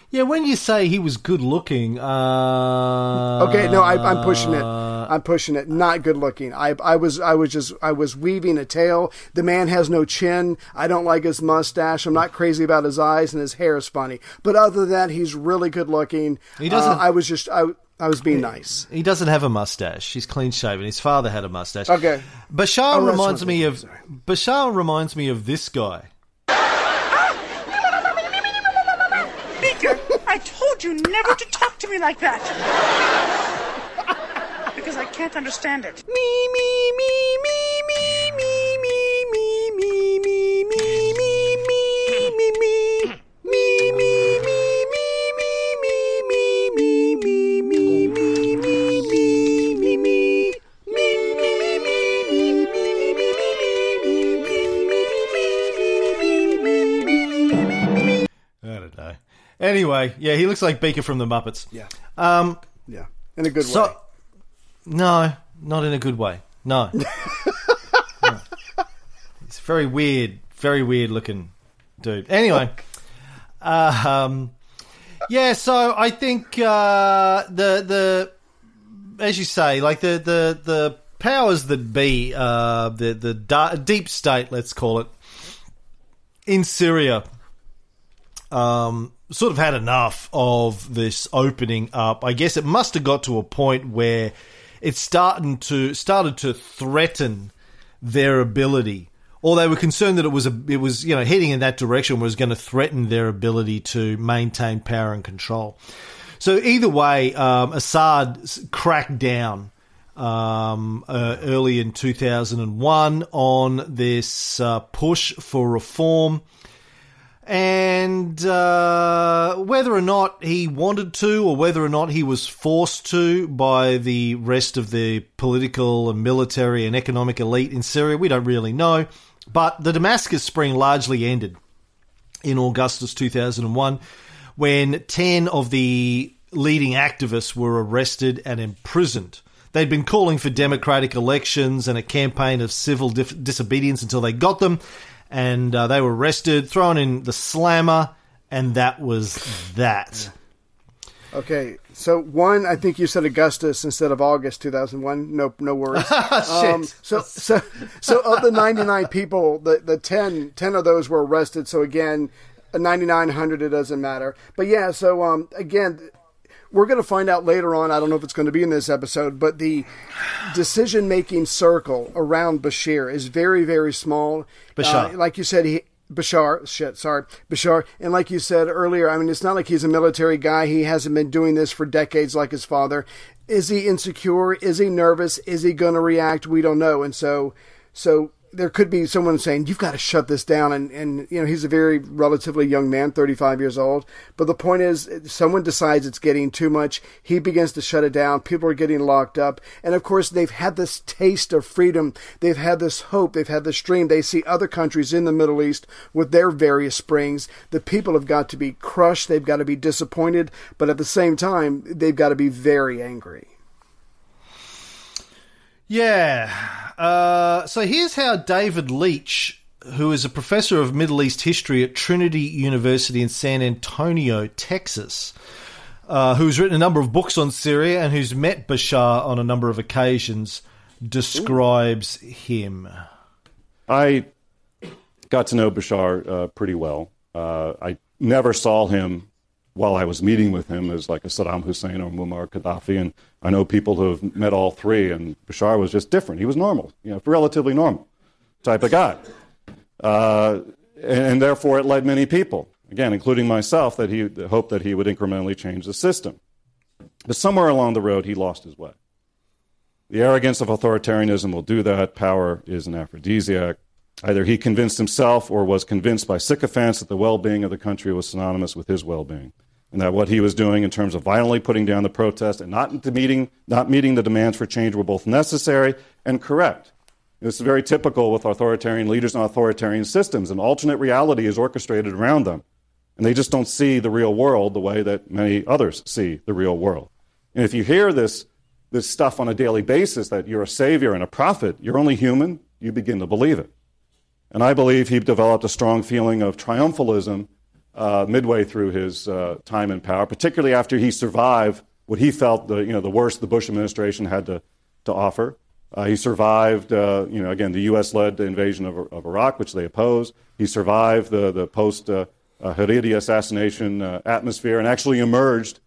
Yeah, when you say he was good looking, uh, Okay, no, I, I'm pushing it. I'm pushing it. Not good looking. I, I was, I was just, I was weaving a tale. The man has no chin. I don't like his mustache. I'm not crazy about his eyes, and his hair is funny. But other than that, he's really good looking. He doesn't- Uh, I was just, I, I was being nice. He doesn't have a mustache. He's clean shaven. His father had a mustache. Okay. Bashar Oh, reminds me of Bashar reminds me of this guy. Beaker, I told you never to talk to me like that. Because I can't understand it. Me, me, me, me, Yeah, he looks like Beaker from the Muppets. Yeah. Um, Yeah. In a good way. no, not in a good way. No. No. He's very weird, very weird looking dude. Anyway, uh, um, yeah. So I think uh, the the as you say, like the the the powers that be, uh, the the da- deep state, let's call it, in Syria, um, sort of had enough of this opening up. I guess it must have got to a point where it's starting to started to threaten their ability, or they were concerned that it was a it was you know heading in that direction was going to threaten their ability to maintain power and control. So either way, um, Assad cracked down um, uh, early in 2001 on this uh, push for reform. And uh, whether or not he wanted to, or whether or not he was forced to by the rest of the political and military and economic elite in Syria, we don't really know. But the Damascus Spring largely ended in Augustus 2001 when 10 of the leading activists were arrested and imprisoned. They'd been calling for democratic elections and a campaign of civil disobedience until they got them, and uh, they were arrested, thrown in the slammer, and that was that. Okay, so one, I think you said Augustus instead of August 2001. No, no worries. Um, so, so, so of the 99 people, the, the 10, 10 of those were arrested. So again, 9,900, it doesn't matter. But yeah, so um, again, we're going to find out later on. I don't know if it's going to be in this episode, but the decision making circle around Bashir is very, very small. Bashar. Uh, like you said, he. Bashar, shit, sorry, Bashar. And like you said earlier, I mean, it's not like he's a military guy. He hasn't been doing this for decades like his father. Is he insecure? Is he nervous? Is he going to react? We don't know. And so, so there could be someone saying, you've got to shut this down. And, and, you know, he's a very relatively young man, 35 years old. But the point is, someone decides it's getting too much. He begins to shut it down. People are getting locked up. And of course, they've had this taste of freedom. They've had this hope. They've had this dream. They see other countries in the Middle East with their various springs. The people have got to be crushed. They've got to be disappointed. But at the same time, they've got to be very angry. Yeah. Uh, so here's how David Lesch who is a professor of Middle East history at Trinity University in San Antonio, Texas, uh, who's written a number of books on Syria and who's met Bashar on a number of occasions, describes him. I got to know Bashar uh, pretty well. Uh, I never saw him while I was meeting with him as like a Saddam Hussein or Muammar Gaddafi, and I know people who have met all three, and Bashar was just different. He was normal, you know, relatively normal type of guy, uh, and, and therefore it led many people, again, including myself, that he hoped that he would incrementally change the system. But somewhere along the road, he lost his way. The arrogance of authoritarianism will do that. Power is an aphrodisiac. Either he convinced himself or was convinced by sycophants that the well being of the country was synonymous with his well being. And that what he was doing in terms of violently putting down the protest and not, meeting, not meeting the demands for change were both necessary and correct. This is very typical with authoritarian leaders and authoritarian systems. An alternate reality is orchestrated around them. And they just don't see the real world the way that many others see the real world. And if you hear this, this stuff on a daily basis that you're a savior and a prophet, you're only human, you begin to believe it. And I believe he developed a strong feeling of triumphalism uh, midway through his uh, time in power, particularly after he survived what he felt the, you know, the worst the Bush administration had to, to offer. Uh, he survived, uh, you know, again, the U.S. led invasion of, of, Iraq, which they opposed. He survived the, the post uh, uh, Hariri assassination atmosphere and actually emerged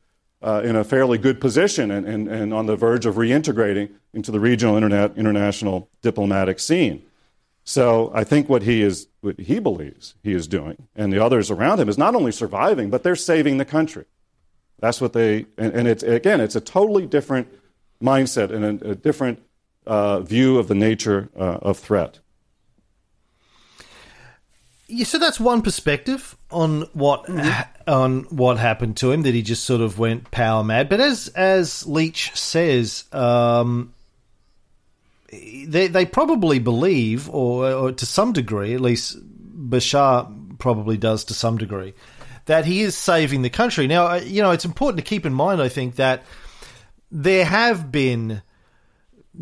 in a fairly good position and, and, and on the verge of reintegrating into the regional internet, international diplomatic scene. So I think what he is, what he believes he is doing, and the others around him, is not only surviving, but they're saving the country. That's what they, and, and it's again, it's a totally different mindset and a, a different uh, view of the nature uh, of threat. Yeah, so that's one perspective on what on what happened to him that he just sort of went power mad. But as as Lesch says, um, they they probably believe, or, or to some degree, at least Bashar probably does to some degree, that he is saving the country. Now, uh, you know, it's important to keep in mind. I think that there have been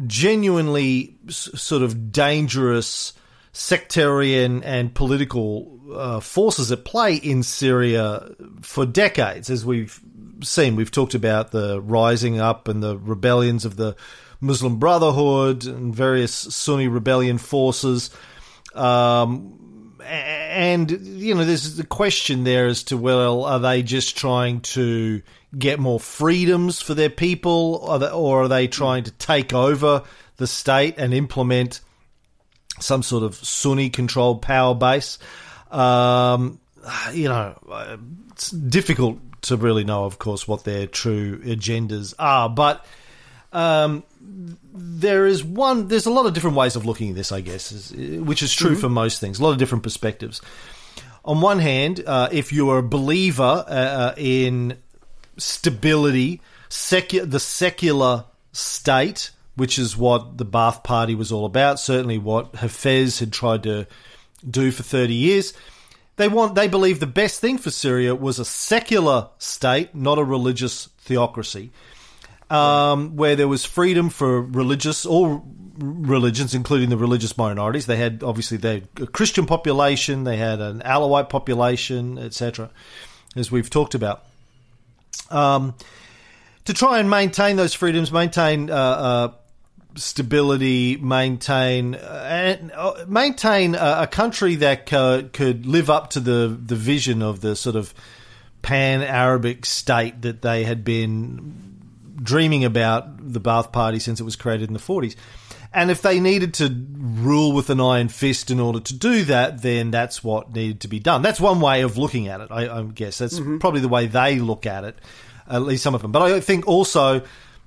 genuinely sort of dangerous sectarian and political uh, forces at play in Syria for decades, as we've seen. We've talked about the rising up and the rebellions of the Muslim Brotherhood and various Sunni rebellion forces. Um, and, you know, there's the question there as to, well, are they just trying to get more freedoms for their people, or, are they trying to take over the state and implement some sort of Sunni controlled power base? Um, you know, it's difficult to really know, of course, what their true agendas are, but um, there is one. There's a lot of different ways of looking at this, I guess, is, which is true for most things. A lot of different perspectives. On one hand, uh, if you're a believer uh, in stability, secu- the secular state, which is what the Ba'ath Party was all about, certainly what Hafez had tried to do for 30 years. They want they believe the best thing for Syria was a secular state, not a religious theocracy um, where there was freedom for religious all religions, including the religious minorities. They had obviously they had a Christian population, they had an Alawite population, etc. As we've talked about, um, to try and maintain those freedoms, maintain. Uh, uh, stability, maintain uh, uh, maintain a, a country that uh, could live up to the the vision of the sort of pan Arabic state that they had been dreaming about the Ba'ath Party since it was created in the 40s. And if they needed to rule with an iron fist in order to do that, then that's what needed to be done. That's one way of looking at it, I, I guess. That's probably the way they look at it, at least some of them. But I think also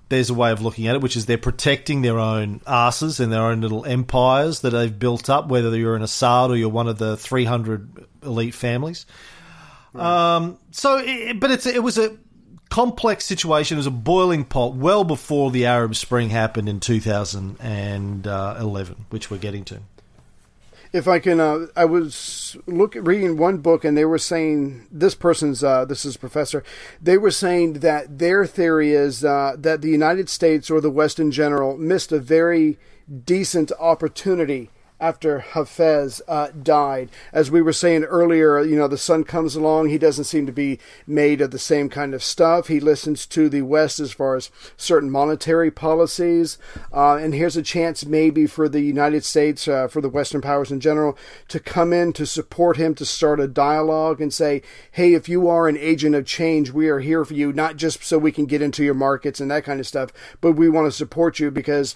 there's a way of looking at it, which is they're protecting their own asses and their own little empires that they've built up, whether you're an Assad or you're one of the 300 elite families. Um, so, it, but it's it was a complex situation. It was a boiling pot well before the Arab Spring happened in 2011, which we're getting to. If I can, uh, I was look reading one book, and they were saying this person's uh, this is professor. They were saying that their theory is uh, that the United States or the West in general missed a very decent opportunity after Hafez uh, died. As we were saying earlier, you know, the son comes along. He doesn't seem to be made of the same kind of stuff. He listens to the West as far as certain monetary policies. Uh, and here's a chance maybe for the United States, uh, for the Western powers in general, to come in to support him, to start a dialogue and say, hey, if you are an agent of change, we are here for you, not just so we can get into your markets and that kind of stuff, but we want to support you because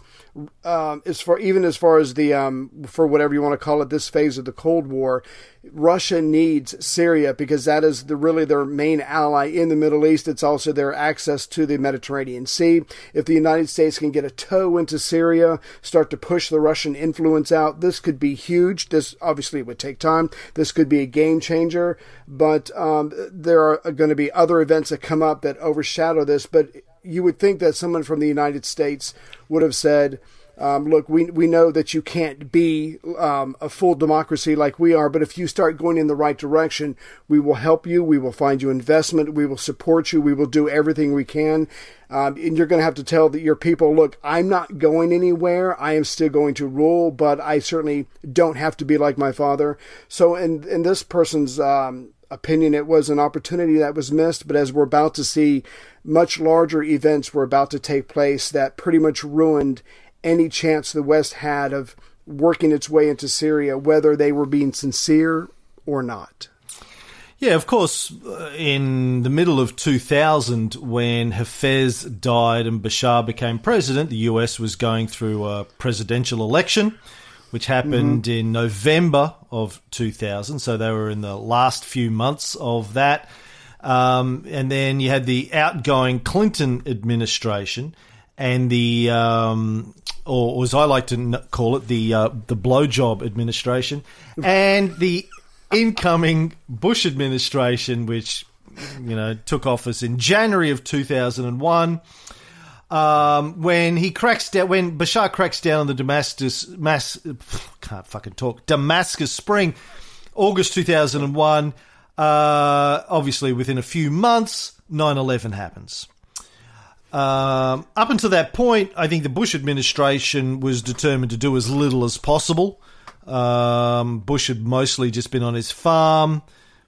um, as far even as far as the um, for whatever you want to call it, this phase of the Cold War, Russia needs Syria because that is the really their main ally in the Middle East. It's also their access to the Mediterranean Sea. If the United States can get a toe into Syria, start to push the Russian influence out, this could be huge. This obviously would take time. This could be a game changer, but um, there are going to be other events that come up that overshadow this. But you would think that someone from the United States would have said, um, look, we, we know that you can't be um, a full democracy like we are, but if you start going in the right direction, we will help you. We will find you investment. We will support you. We will do everything we can. Um, and you're going to have to tell that your people, look, I'm not going anywhere. I am still going to rule, but I certainly don't have to be like my father. So, in, in this person's um, opinion, it was an opportunity that was missed. But as we're about to see, much larger events were about to take place that pretty much ruined any chance the West had of working its way into Syria, whether they were being sincere or not. Yeah, of course, uh, in the middle of 2000, when Hafez died and Bashar became president, the US was going through a presidential election, which happened in November of 2000. So they were in the last few months of that. Um, and then you had the outgoing Clinton administration and the, um, or as I like to call it, the uh, the blowjob administration, and the incoming Bush administration, which you know took office in January of 2001. Um, when he cracks down, when Bashar cracks down on the Damascus mass, can't fucking talk Damascus Spring, August 2001. Uh, obviously, within a few months, 9/11 happens. Um, up until that point, I think the Bush administration was determined to do as little as possible. Um, Bush had mostly just been on his farm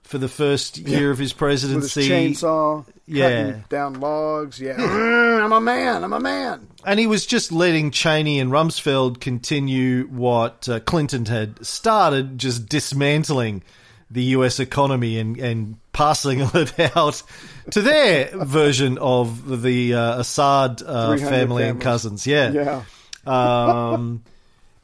for the first year of his presidency. chainsaw, Yeah. cutting down logs. Yeah, Mm, I'm a man. I'm a man. And he was just letting Cheney and Rumsfeld continue what uh, Clinton had started, just dismantling the US economy and, and passing it out to their version of the uh, Assad uh, 300 family and cousins. Yeah. Yeah. Um,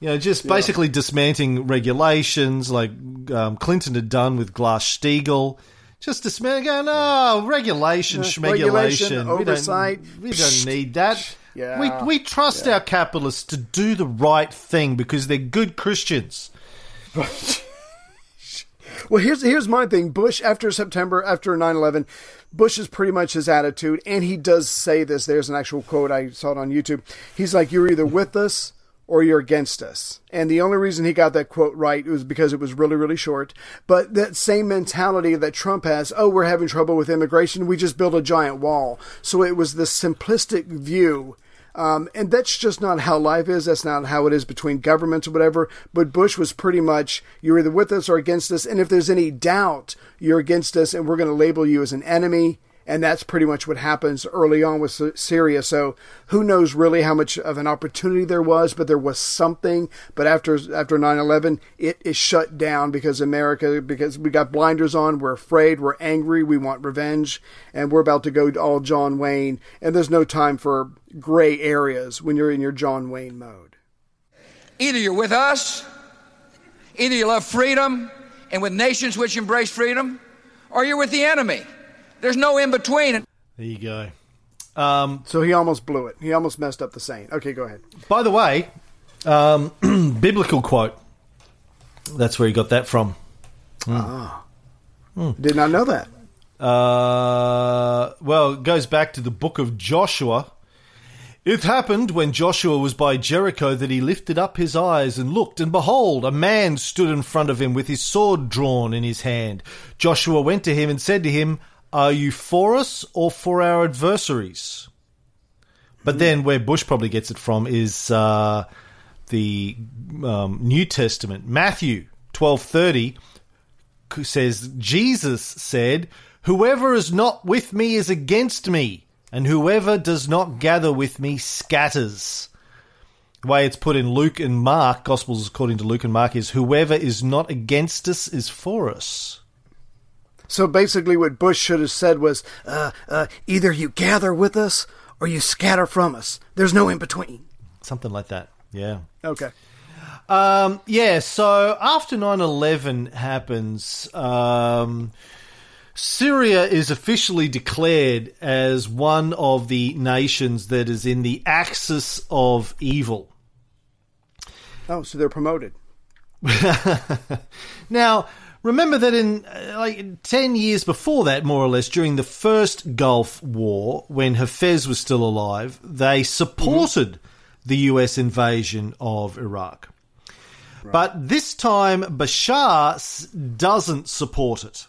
you know, just basically dismantling regulations like um, Clinton had done with Glass Steagall. Just dismantling, going, oh, regulation, Yeah, schmegulation. regulation, We don't- oversight. We don't, need that. Yeah. We, we trust our capitalists to do the right thing because they're good Christians. Well, here's here's my thing. Bush after September after 9/11, Bush is pretty much his attitude, and he does say this. There's an actual quote I saw it on YouTube. He's like, "You're either with us or you're against us." And the only reason he got that quote right was because it was really really short. But that same mentality that Trump has, "Oh, we're having trouble with immigration. We just built a giant wall." So it was this simplistic view um, and that's just not how life is. That's not how it is between governments or whatever. But Bush was pretty much you're either with us or against us. And if there's any doubt, you're against us, and we're going to label you as an enemy. And that's pretty much what happens early on with Syria. So who knows really how much of an opportunity there was, but there was something. But after after 9/11, it is shut down because America because we got blinders on. We're afraid. We're angry. We want revenge, and we're about to go all John Wayne. And there's no time for gray areas when you're in your John Wayne mode. Either you're with us, either you love freedom and with nations which embrace freedom, or you're with the enemy. There's no in between. There you go. Um, So he almost blew it. He almost messed up the saying. Okay, go ahead. by the way, um, biblical quote. That's where he got that from. Ah, Did not know that. Uh, well, it goes back to the book of Joshua. It happened when Joshua was by Jericho that he lifted up his eyes and looked, and behold, a man stood in front of him with his sword drawn in his hand. Joshua went to him and said to him, Are you for us or for our adversaries? But then, where Bush probably gets it from is uh, the um, New Testament. Matthew twelve thirty says Jesus said, "Whoever is not with me is against me, and whoever does not gather with me scatters." The way it's put in Luke and Mark, Gospels according to Luke and Mark, is whoever is not against us is for us. So basically, what Bush should have said was uh, uh, either you gather with us or you scatter from us. There's no in between. Something like that. Yeah. Okay. Um, yeah, so after 9 11 happens, um, Syria is officially declared as one of the nations that is in the axis of evil. Oh, so they're promoted. Now, remember that in uh, like 10 years before that, more or less, during the first Gulf War, when Hafez was still alive, they supported the US invasion of Iraq. But this time, Bashar doesn't support it.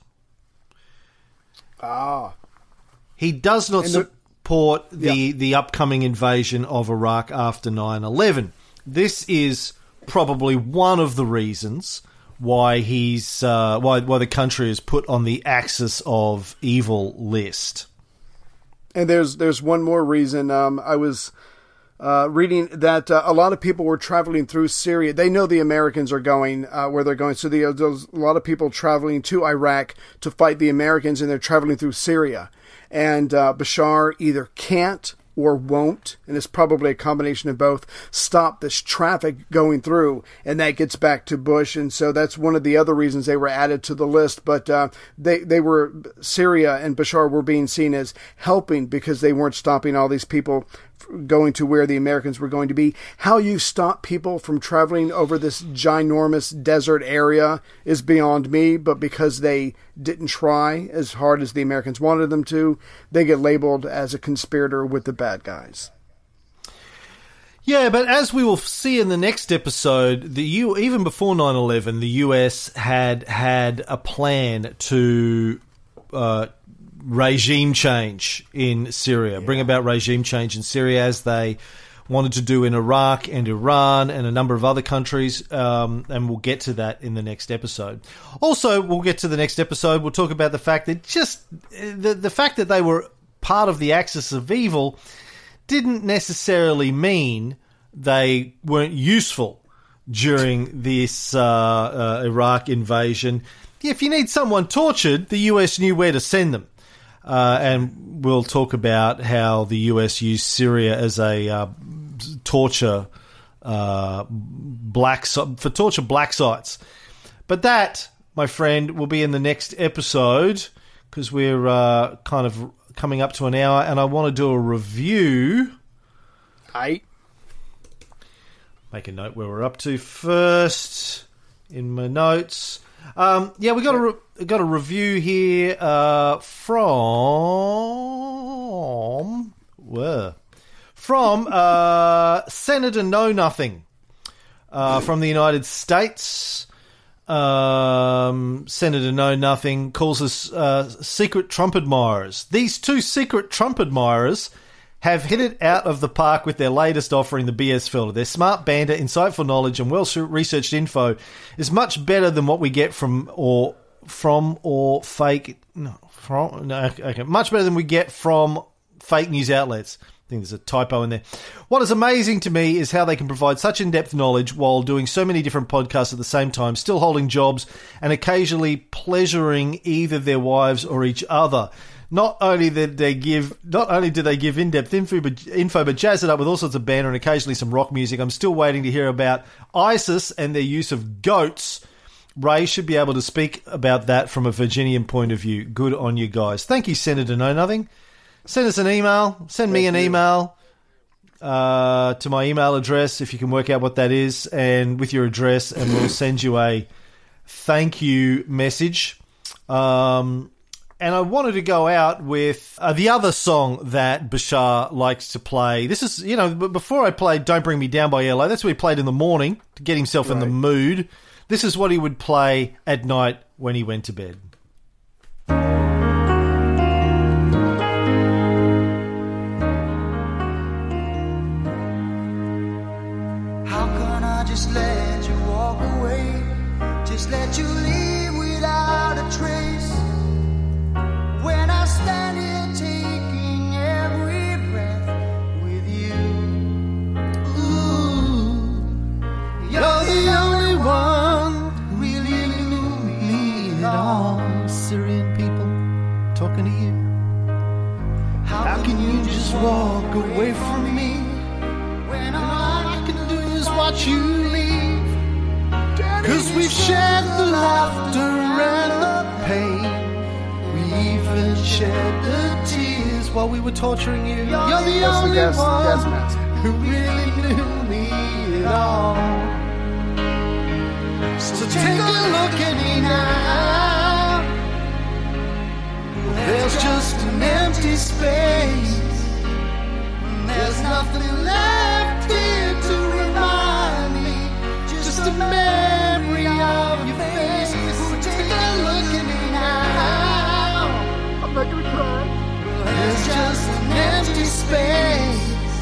Ah. He does not the- support the, the upcoming invasion of Iraq after 9 11. This is probably one of the reasons why he's uh, why why the country is put on the axis of evil list. And there's there's one more reason. Um, I was uh, reading that uh, a lot of people were traveling through Syria. They know the Americans are going uh, where they're going, so the, there's a lot of people traveling to Iraq to fight the Americans, and they're traveling through Syria. And uh, Bashar either can't or won't, and it's probably a combination of both, stop this traffic going through, and that gets back to Bush, and so that's one of the other reasons they were added to the list. But uh, they they were Syria and Bashar were being seen as helping because they weren't stopping all these people going to where the Americans were going to be. How you stop people from traveling over this ginormous desert area is beyond me, but because they didn't try as hard as the Americans wanted them to, they get labeled as a conspirator with the bad guys. Yeah, but as we will see in the next episode, the U even before 9/11, the US had had a plan to uh, regime change in Syria, bring about regime change in Syria as they wanted to do in Iraq and Iran and a number of other countries, um, and we'll get to that in the next episode. Also, we'll get to the next episode. We'll talk about the fact that just the the fact that they were part of the axis of evil didn't necessarily mean they weren't useful during this uh, uh, Iraq invasion. If you need someone tortured, the US knew where to send them. Uh, and we'll talk about how the US used Syria as a uh, torture uh, black for torture black sites. But that, my friend, will be in the next episode because we're uh, kind of coming up to an hour, and I want to do a review. I Make a note where we're up to first in my notes. Um, yeah, we got a re- got a review here uh, from where from uh, Senator Know Nothing uh, from the United States. Um, Senator Know Nothing calls us uh, secret Trump admirers. These two secret Trump admirers have hit it out of the park with their latest offering, the BS filter. Their smart banter, insightful knowledge, and well researched info is much better than what we get from or from or fake no from no okay much better than we get from fake news outlets. I think there's a typo in there. What is amazing to me is how they can provide such in depth knowledge while doing so many different podcasts at the same time, still holding jobs and occasionally pleasuring either their wives or each other. Not only did they give, not only do they give in-depth info, but, info, but jazz it up with all sorts of banter and occasionally some rock music. I'm still waiting to hear about ISIS and their use of goats. Ray should be able to speak about that from a Virginian point of view. Good on you guys. Thank you, Senator Know Nothing. Send us an email. Send me an email uh, to my email address if you can work out what that is, and with your address, and we'll send you a thank you message. Um, and I wanted to go out with uh, the other song that Bashar likes to play. This is, you know, before I played "Don't Bring Me Down" by ELO, that's what he played in the morning to get himself in the mood. This is what he would play at night when he went to bed. Walk away from me? When all I can do is watch you leave. Cause we've shared the laughter and the pain. We even shared the tears while we were torturing you. You're the That's the only gas, one gas mask. who really knew me at all. So take a look at me now. There's just an empty space. There's nothing left here to remind me. Just a memory of your face. Take a look at me now. I'm not gonna cry. There's just an empty space.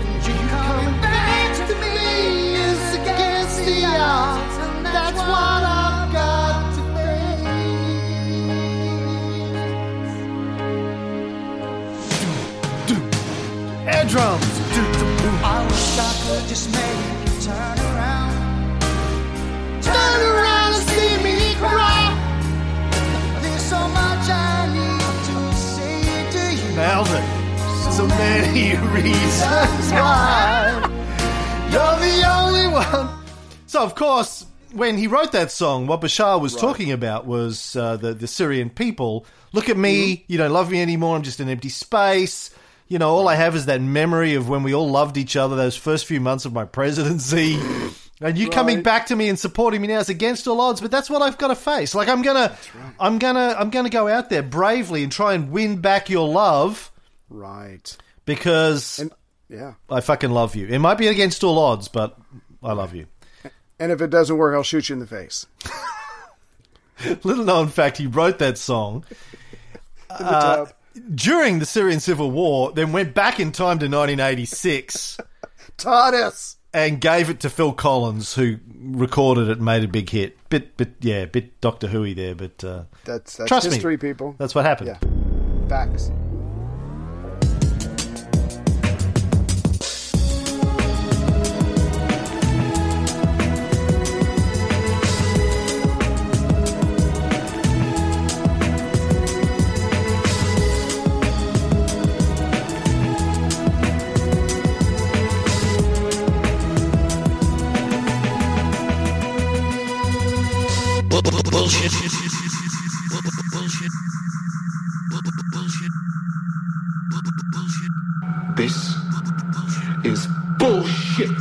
And you coming back to me is against the odds. And that's what Air drums. Do, do, do. I wish I could just make you turn around. Turn around and see me cry. There's so much I need to say to you. Nailed it. So many reasons why you're the only one. So, of course, when he wrote that song, what Bashar was talking about was uh, the the Syrian people. Look at me, you don't love me anymore. I'm just an empty space. You know, all I have is that memory of when we all loved each other. Those first few months of my presidency. And you coming back to me and supporting me now is against all odds, but that's what I've got to face. Like I'm gonna, I'm gonna, I'm gonna go out there bravely and try and win back your love Right. because And yeah. I fucking love you. It might be against all odds, but I love you. And if it doesn't work, I'll shoot you in the face. Little known fact, he wrote that song In the uh, tub. During the Syrian civil war, then went back in time to 1986 Taught us. and gave it to Phil Collins, who recorded it and made a big hit. Bit, bit, yeah, bit Doctor Who there, but uh, That's that's Trust me. people. that's what happened. Yeah. Facts. Bullshit. Bu- bu- bu- Bullshit. Bu- bu- bu- Bullshit. Bu- bu- bu- Bullshit. This is bullshit.